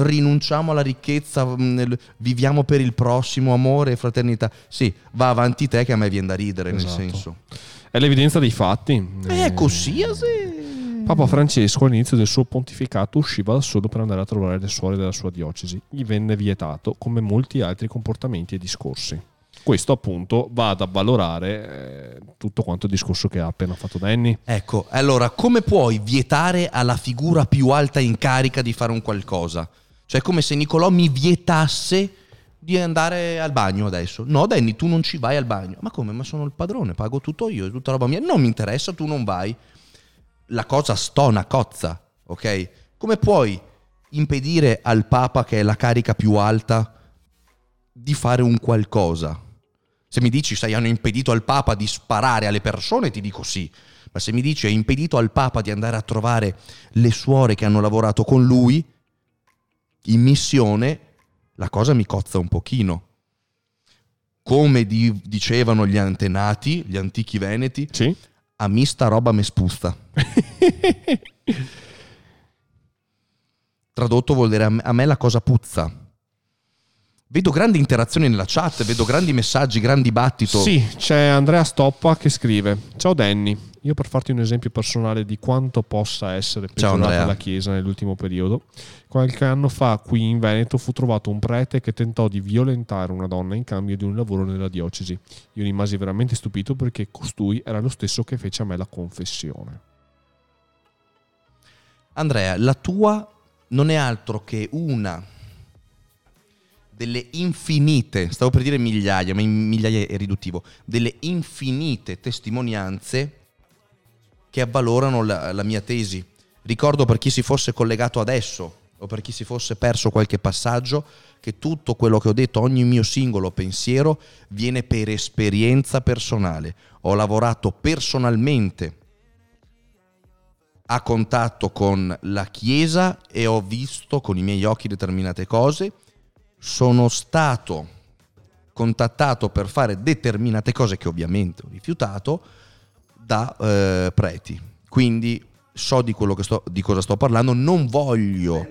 rinunciamo alla ricchezza, nel- viviamo per il prossimo, amore e fraternità. Sì, va avanti te che a me viene da ridere, Esatto. nel senso. È l'evidenza dei fatti. È così, eh, sì. Papa Francesco all'inizio del suo pontificato usciva da solo per andare a trovare le suore della sua diocesi. Gli venne vietato, come molti altri comportamenti e discorsi. Questo appunto va ad avvalorare eh, tutto quanto il discorso che ha appena fatto Danny. Ecco, allora come puoi vietare alla figura più alta in carica di fare un qualcosa? Cioè come se Nicolò mi vietasse di andare al bagno adesso. No, Danny, tu non ci vai al bagno. Ma come? Ma sono il padrone, pago tutto io, è tutta roba mia. Non mi interessa, tu non vai. La cosa stona, cozza, ok? Come puoi impedire al Papa, che è la carica più alta, di fare un qualcosa? Se mi dici, sai, hanno impedito al Papa di sparare alle persone, ti dico sì. Ma se mi dici, hai impedito al Papa di andare a trovare le suore che hanno lavorato con lui in missione, la cosa mi cozza un pochino. Come di- dicevano gli antenati, gli antichi veneti, Sì? a me sta roba me spuzza. [LAUGHS] Tradotto vuol dire a me, a me la cosa puzza. Vedo grandi interazioni nella chat, vedo grandi messaggi, gran dibattito. Sì, c'è Andrea Stoppa che scrive: Ciao Danny, io per farti un esempio personale di quanto possa essere peggiorata la Chiesa nell'ultimo periodo, qualche anno fa qui in Veneto fu trovato un prete che tentò di violentare una donna in cambio di un lavoro nella diocesi. Io rimasi veramente stupito perché costui era lo stesso che fece a me la confessione. Andrea, la tua non è altro che una delle infinite, stavo per dire migliaia, ma migliaia è riduttivo, delle infinite testimonianze che avvalorano la, la mia tesi. Ricordo per chi si fosse collegato adesso o per chi si fosse perso qualche passaggio che tutto quello che ho detto, ogni mio singolo pensiero viene per esperienza personale. Ho lavorato personalmente a contatto con la Chiesa e ho visto con i miei occhi determinate cose. Sono stato contattato per fare determinate cose che ovviamente ho rifiutato da eh, preti. Quindi so di, sto, di cosa sto parlando, non voglio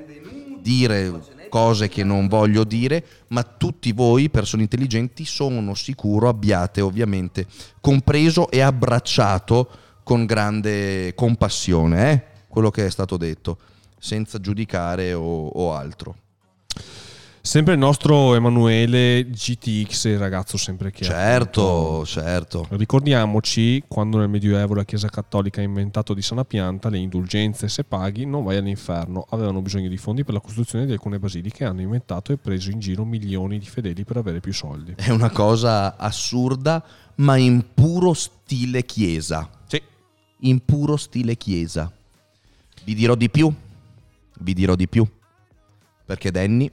dire cose che non voglio dire, ma tutti voi, persone intelligenti, sono sicuro abbiate ovviamente compreso e abbracciato con grande compassione eh, quello che è stato detto, senza giudicare o, o altro. Sempre il nostro Emanuele GTX, il ragazzo sempre che Certo, certo. Ricordiamoci quando nel Medioevo la Chiesa Cattolica ha inventato di sana pianta le indulgenze, se paghi non vai all'inferno. Avevano bisogno di fondi per la costruzione di alcune basiliche, hanno inventato e preso in giro milioni di fedeli per avere più soldi. È una cosa assurda, ma in puro stile chiesa. Sì. In puro stile chiesa. Vi dirò di più. Vi dirò di più. Perché Danny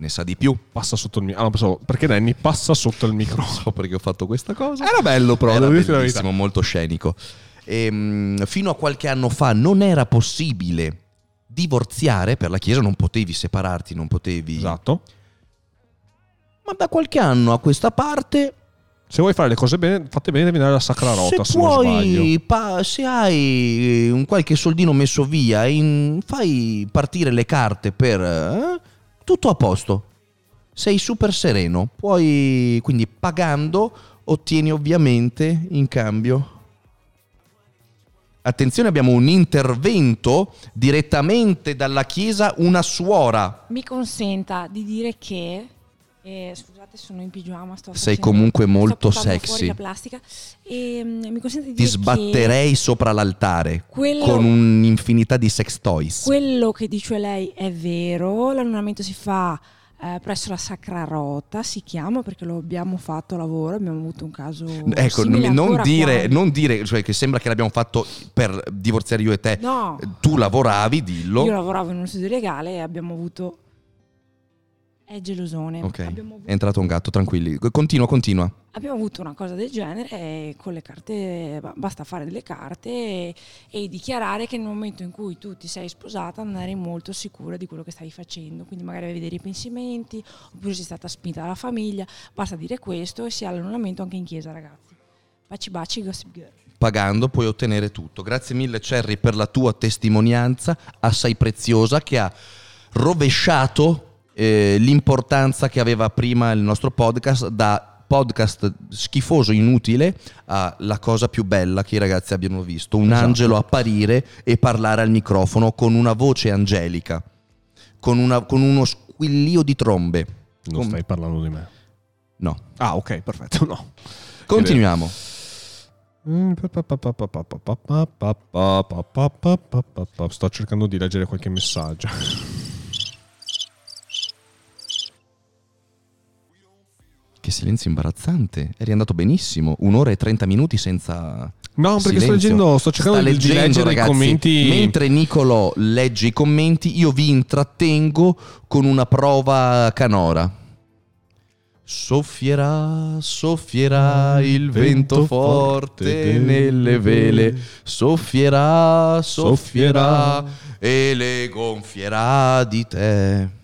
ne sa di più. Passa sotto il micro. Ah, no, perché Danny passa sotto il micro. Non so perché ho fatto questa cosa. Era bello, però, Era bellissimo, molto scenico. Ehm, fino a qualche anno fa non era possibile divorziare per la Chiesa, non potevi separarti, non potevi... Esatto. Ma da qualche anno a questa parte Se vuoi fare le cose bene, fatte bene, devi andare alla Sacra Rota, se, se puoi, pa- se hai un qualche soldino messo via, in- fai partire le carte per eh, tutto a posto. Sei super sereno. Puoi, quindi pagando, ottieni ovviamente in cambio Attenzione, abbiamo un intervento direttamente dalla chiesa, una suora. Mi consenta di dire che. Eh, scusate, sono in pigiama. Sto Sei facendo- comunque molto sexy. la plastica. E, mm, mi consente di Ti sbatterei sopra l'altare Quello- con un'infinità di sex toys. quello che dice lei è vero. L'annullamento si fa eh, presso la Sacra Rota, si chiama perché lo abbiamo fatto a lavoro. Abbiamo avuto un caso. Ecco, non, dire, non dire cioè, che sembra che l'abbiamo fatto per divorziare io e te. No, Tu lavoravi, dillo. io lavoravo in uno studio legale e abbiamo avuto. È gelosone. Ok, avuto è entrato un gatto, tranquilli. Continua, continua. Abbiamo avuto una cosa del genere e con le carte ba- basta fare delle carte e, e dichiarare che nel momento in cui tu ti sei sposata non eri molto sicura di quello che stavi facendo, quindi magari avevi dei ripensamenti oppure sei stata spinta dalla famiglia, basta dire questo e si ha l'annullamento anche in chiesa ragazzi. Baci baci Gossip Girl. Pagando puoi ottenere tutto. Grazie mille Cherry per la tua testimonianza assai preziosa che ha rovesciato eh, l'importanza che aveva prima il nostro podcast da podcast schifoso, inutile, a la cosa più bella che i ragazzi abbiano visto. Un Esatto. angelo apparire e parlare al microfono con una voce angelica, con, una- con uno squillio di trombe. Non Com- stai parlando di me. No. Ah, ok, perfetto. No. Continuiamo. Sto cercando di leggere qualche messaggio. Che silenzio imbarazzante. Eri andato benissimo. Un'ora e 30 minuti senza. No, perché sto silenzio. leggendo, sto cercando Sta di, di leggendo, leggere ragazzi. i commenti. Mentre Nicolò legge i commenti, io vi intrattengo con una prova canora. Soffierà, soffierà il vento forte nelle vele. Soffierà, soffierà e le gonfierà di te.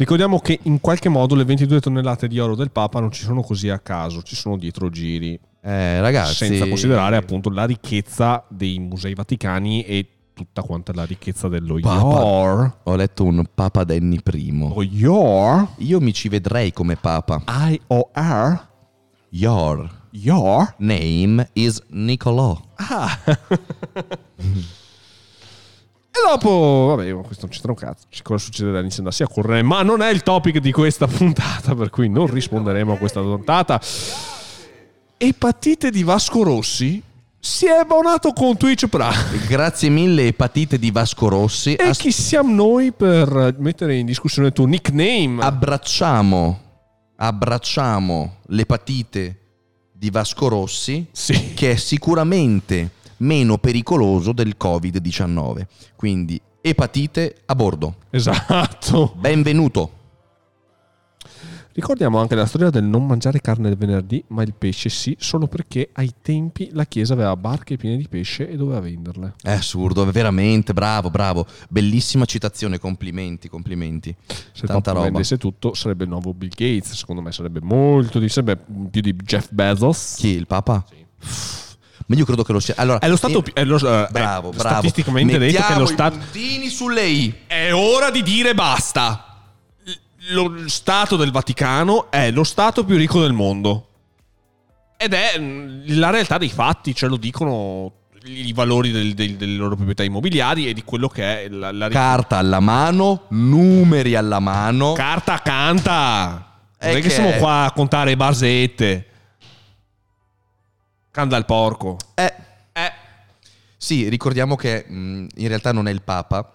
Ricordiamo che in qualche modo le 22 tonnellate di oro del Papa non ci sono così a caso, ci sono dietro giri. Eh, ragazzi. senza considerare appunto la ricchezza dei musei vaticani e tutta quanta la ricchezza dello Papa. IOR. Ho letto un Papa Denny primo. Lo IOR? Io mi ci vedrei come Papa. IOR? Your IOR? name is Nicolò. Ah. [LAUGHS] E dopo, vabbè, questo non c'entra un cazzo. Cosa succederà? Inizia ad andarsi a correre. Ma non è il topic di questa [LAUGHS] puntata, per cui non risponderemo a questa puntata. Epatite di Vasco Rossi si è abbonato con Twitch Prime. Grazie mille, epatite di Vasco Rossi. E chi siamo noi per mettere in discussione il tuo nickname? abbracciamo, abbracciamo l'epatite di Vasco Rossi, sì. che è sicuramente meno pericoloso del Covid-19. Quindi, epatite a bordo. Esatto. Benvenuto. Ricordiamo anche la storia del non mangiare carne il venerdì, ma il pesce sì, solo perché ai tempi la chiesa aveva barche piene di pesce e doveva venderle. È assurdo, veramente, bravo, bravo. Bellissima citazione, complimenti, complimenti. Se Tanta roba. vendesse tutto sarebbe il nuovo Bill Gates, secondo me sarebbe molto di sarebbe più di Jeff Bezos. Chi, il Papa? Ma io credo che lo sia. Allora, È lo stato eh, più... È lo, eh, Bravo, è bravo. Statisticamente detto che è lo stato... sulle I. È ora di dire basta. Lo Stato del Vaticano è lo Stato più ricco del mondo. Ed è mm, la realtà dei fatti, ce lo dicono i valori del- del- delle loro proprietà immobiliari e di quello che è la, la Carta alla mano, numeri alla mano. carta canta. Non è che, che- siamo qua a contare barsette. Canda il porco. Eh, Eh. sì, ricordiamo che mh, in realtà non è il Papa,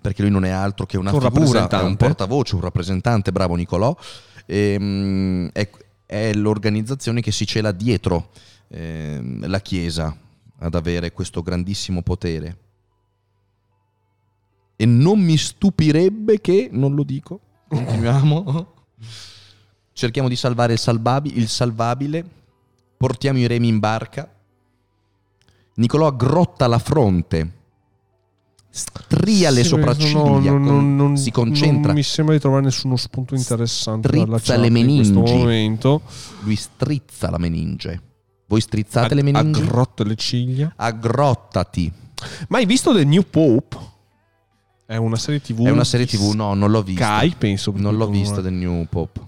perché lui non è altro che una Un figura, è un portavoce, un rappresentante, bravo Nicolò. E, mh, è, è l'organizzazione che si cela dietro ehm, la Chiesa ad avere questo grandissimo potere. E non mi stupirebbe che, non lo dico, continuiamo, [LAUGHS] cerchiamo di salvare il, salvabi- il salvabile, portiamo i remi in barca, Nicolò aggrotta la fronte, stria le Sì, sopracciglia, no, no, con- no, non- si concentra, Non mi sembra di trovare nessuno spunto interessante Strizza le meningi. momento. lui strizza la meninge. Voi strizzate le meningi? Aggrotta le ciglia. Aggrottati. Ma hai visto The New Pope? È una serie TV. È una serie tv? No, non l'ho vista. Sky, penso. Non l'ho vista The New Pope.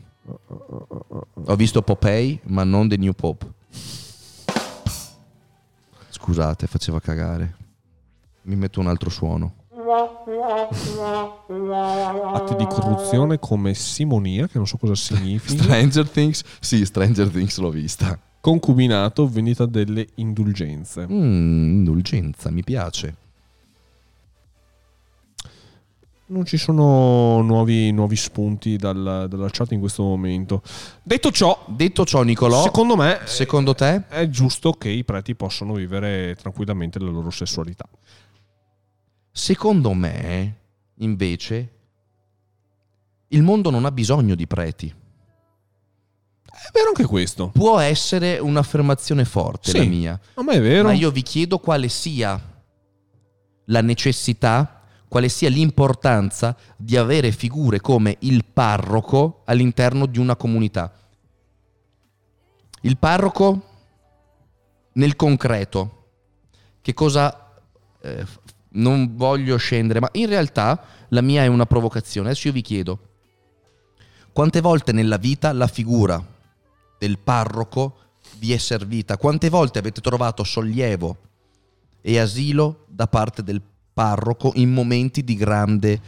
Ho visto Popeye, ma non The New Pope. Scusate, faceva cagare. Mi metto un altro suono. Atti di corruzione come simonia, che non so cosa significa. Stranger Things? Sì, Stranger Things l'ho vista. Concubinato, vendita delle indulgenze. Mm, indulgenza, mi piace. Non ci sono nuovi, nuovi spunti dal- dalla chat in questo momento. Detto ciò, Detto ciò, Nicolò, secondo me secondo te? è giusto che i preti possano vivere tranquillamente la loro sessualità. Secondo me, invece, il mondo non ha bisogno di preti. È vero anche questo. Può essere un'affermazione forte Sì. la mia, A me è vero. ma io vi chiedo quale sia la necessità, quale sia l'importanza di avere figure come il parroco all'interno di una comunità. Il parroco nel concreto, che cosa... eh, non voglio scendere, ma in realtà la mia è una provocazione. Adesso io vi chiedo, quante volte nella vita la figura del parroco vi è servita? Quante volte avete trovato sollievo e asilo da parte del parroco in momenti di grande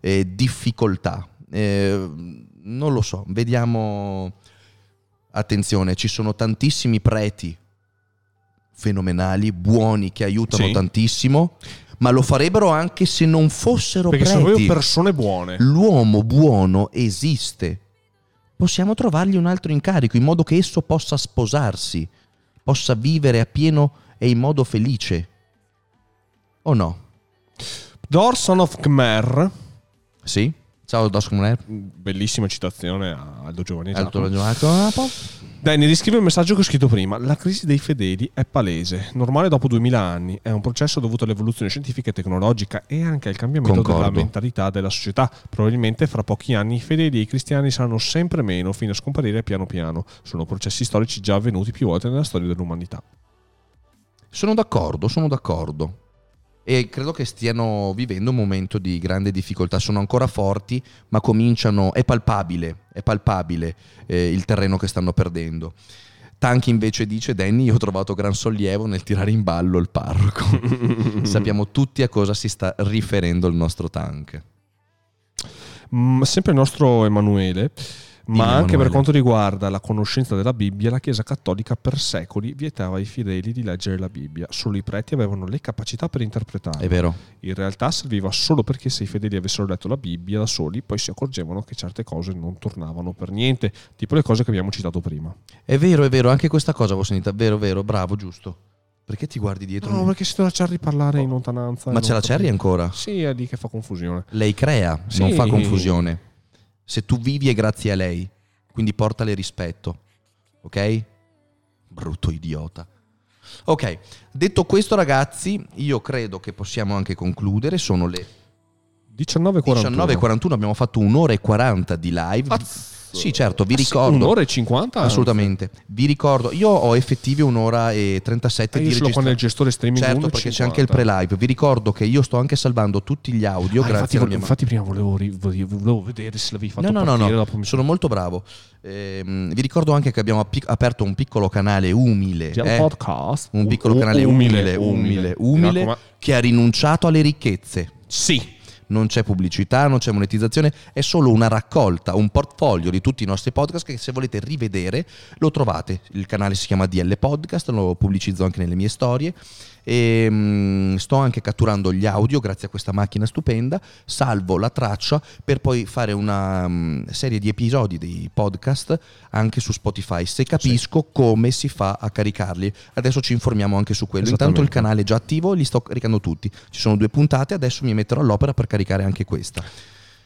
eh, difficoltà? Eh, non lo so, vediamo. Attenzione, ci sono tantissimi preti fenomenali, buoni, che aiutano Sì. tantissimo, ma lo farebbero anche se non fossero Perché sono preti. proprio persone buone. L'uomo buono esiste. Possiamo trovargli un altro incarico in modo che esso possa sposarsi, possa vivere a pieno e in modo felice. O no? Dor Son of Khmer, Sì? Ciao Doscomuner. bellissima citazione a Aldo Giovanni Alto Giacomo. ragionato. Danny, riscrive il messaggio che ho scritto prima. La crisi dei fedeli è palese, normale dopo 2000 anni. È un processo dovuto all'evoluzione scientifica e tecnologica e anche al cambiamento Concordo. della mentalità della società. Probabilmente fra pochi anni i fedeli e i cristiani saranno sempre meno fino a scomparire piano piano. Sono processi storici già avvenuti più volte nella storia dell'umanità. Sono d'accordo, sono d'accordo. E credo che stiano vivendo un momento di grande difficoltà. Sono ancora forti, ma cominciano. È palpabile, è palpabile eh, il terreno che stanno perdendo. Tank invece dice: Danny, io ho trovato gran sollievo nel tirare in ballo il parroco. [LAUGHS] Sappiamo tutti a cosa si sta riferendo il nostro tank. Mm, sempre il nostro Emanuele. Ma Dimmi, anche per quanto riguarda la conoscenza della Bibbia, la Chiesa Cattolica per secoli vietava ai fedeli di leggere la Bibbia. Solo i preti avevano le capacità per interpretarla. È vero? In realtà serviva solo perché se i fedeli avessero letto la Bibbia da soli, poi si accorgevano che certe cose non tornavano per niente, tipo le cose che abbiamo citato prima. È vero, è vero. Anche questa cosa avevo sentita. Vero, vero, bravo, giusto. Perché ti guardi dietro? No, perché si deve lasciare parlare in lontananza. Ma c'è la Cherry ancora? Sì, è lì che fa confusione. Lei crea, Sì. non fa confusione. Se tu vivi è grazie a lei, quindi portale rispetto. Ok? Brutto idiota. Ok, detto questo ragazzi, io credo che possiamo anche concludere, sono le 19.41. 19.41, abbiamo fatto un'ora e 40 di live. Pazzo. Sì, certo, vi Ah, ricordo. Un'ora e 50? Assolutamente. Vi ricordo, io ho effettivi un'ora e 37 Eh, di solo quando registrazione. il gestore streaming Certo, 1 perché c'è 50. anche il pre-live. Vi ricordo che io sto anche salvando tutti gli audio Ah, grazie infatti, mia infatti prima volevo, volevo- volevo vedere se l'avevi fatto No, no, no, no, sono molto bravo. Ehm, vi ricordo anche che abbiamo api- aperto un piccolo canale umile. Eh? podcast. Un piccolo canale umile, umile, umile. umile, Mi raccomando- che ha rinunciato alle ricchezze. Sì. Non c'è pubblicità, non c'è monetizzazione, è solo una raccolta, un portfolio di tutti i nostri podcast che se volete rivedere lo trovate. Il canale si chiama DL Podcast, lo pubblicizzo anche nelle mie storie e mm, sto anche catturando gli audio grazie a questa macchina stupenda, salvo la traccia per poi fare una mm, serie di episodi dei podcast anche su Spotify se capisco come si fa a caricarli. Adesso ci informiamo anche su quello. Intanto il canale è già attivo, li sto caricando tutti. Ci sono due puntate, adesso mi metterò all'opera per caricare anche questa.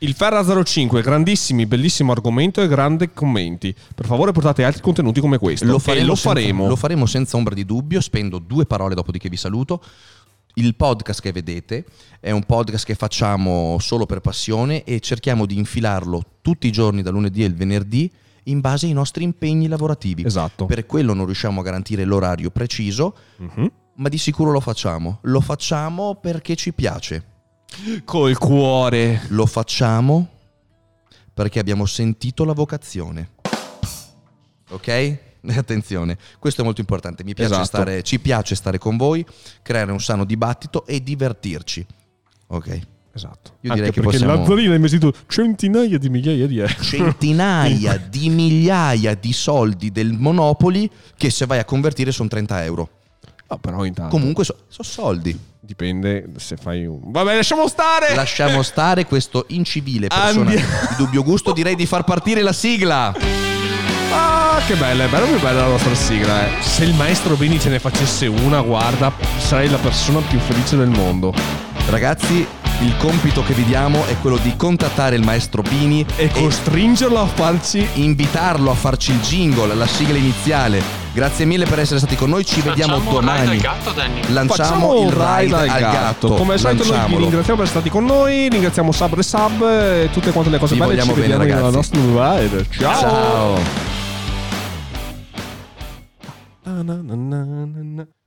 Il Ferra 05, grandissimi, bellissimo argomento e grandi commenti. Per favore portate altri contenuti come questo. Lo E faremo, lo senza, faremo. lo faremo senza ombra di dubbio. Spendo due parole dopodiché vi saluto. Il podcast che vedete è un podcast che facciamo solo per passione e cerchiamo di infilarlo tutti i giorni, dal lunedì al venerdì, in base ai nostri impegni lavorativi. Esatto. Per quello non riusciamo a garantire l'orario preciso, Mhm. ma di sicuro lo facciamo. Lo facciamo perché ci piace. Col cuore. Lo facciamo perché abbiamo sentito la vocazione. Ok? [LAUGHS] attenzione, questo è molto importante. Mi piace Esatto. stare, ci piace stare con voi, creare un sano dibattito e divertirci. Ok. Esatto. Io Anche direi che perché possiamo- Lazzarino ha investito centinaia di migliaia di euro. Centinaia [LAUGHS] di migliaia di soldi del Monopoli che se vai a convertire sono 30 euro. Ah, però intanto Comunque sono soldi. Dipende se fai un... Vabbè, lasciamo stare! Lasciamo stare questo incivile persona Andiamo. di dubbio gusto. Direi di far partire la sigla. Ah, che bella, è bella, più bella la nostra sigla. Eh. Se il maestro Beni ce ne facesse una, guarda, sarei la persona più felice del mondo. Ragazzi, il compito che vi diamo è quello di contattare il maestro Pini E costringerlo a farci... invitarlo a farci il jingle, la sigla iniziale. Grazie mille per essere stati con noi, ci vediamo Facciamo un ride domani. al gatto, Danny. Lanciamo Facciamo il un ride al gatto. Come al solito noi vi ringraziamo per essere stati con noi, ringraziamo Sub e Sub e tutte quante le cose Vi belle. Ci vogliamo bene, vediamo nella ragazzi. nostra ride. Ciao! Ciao.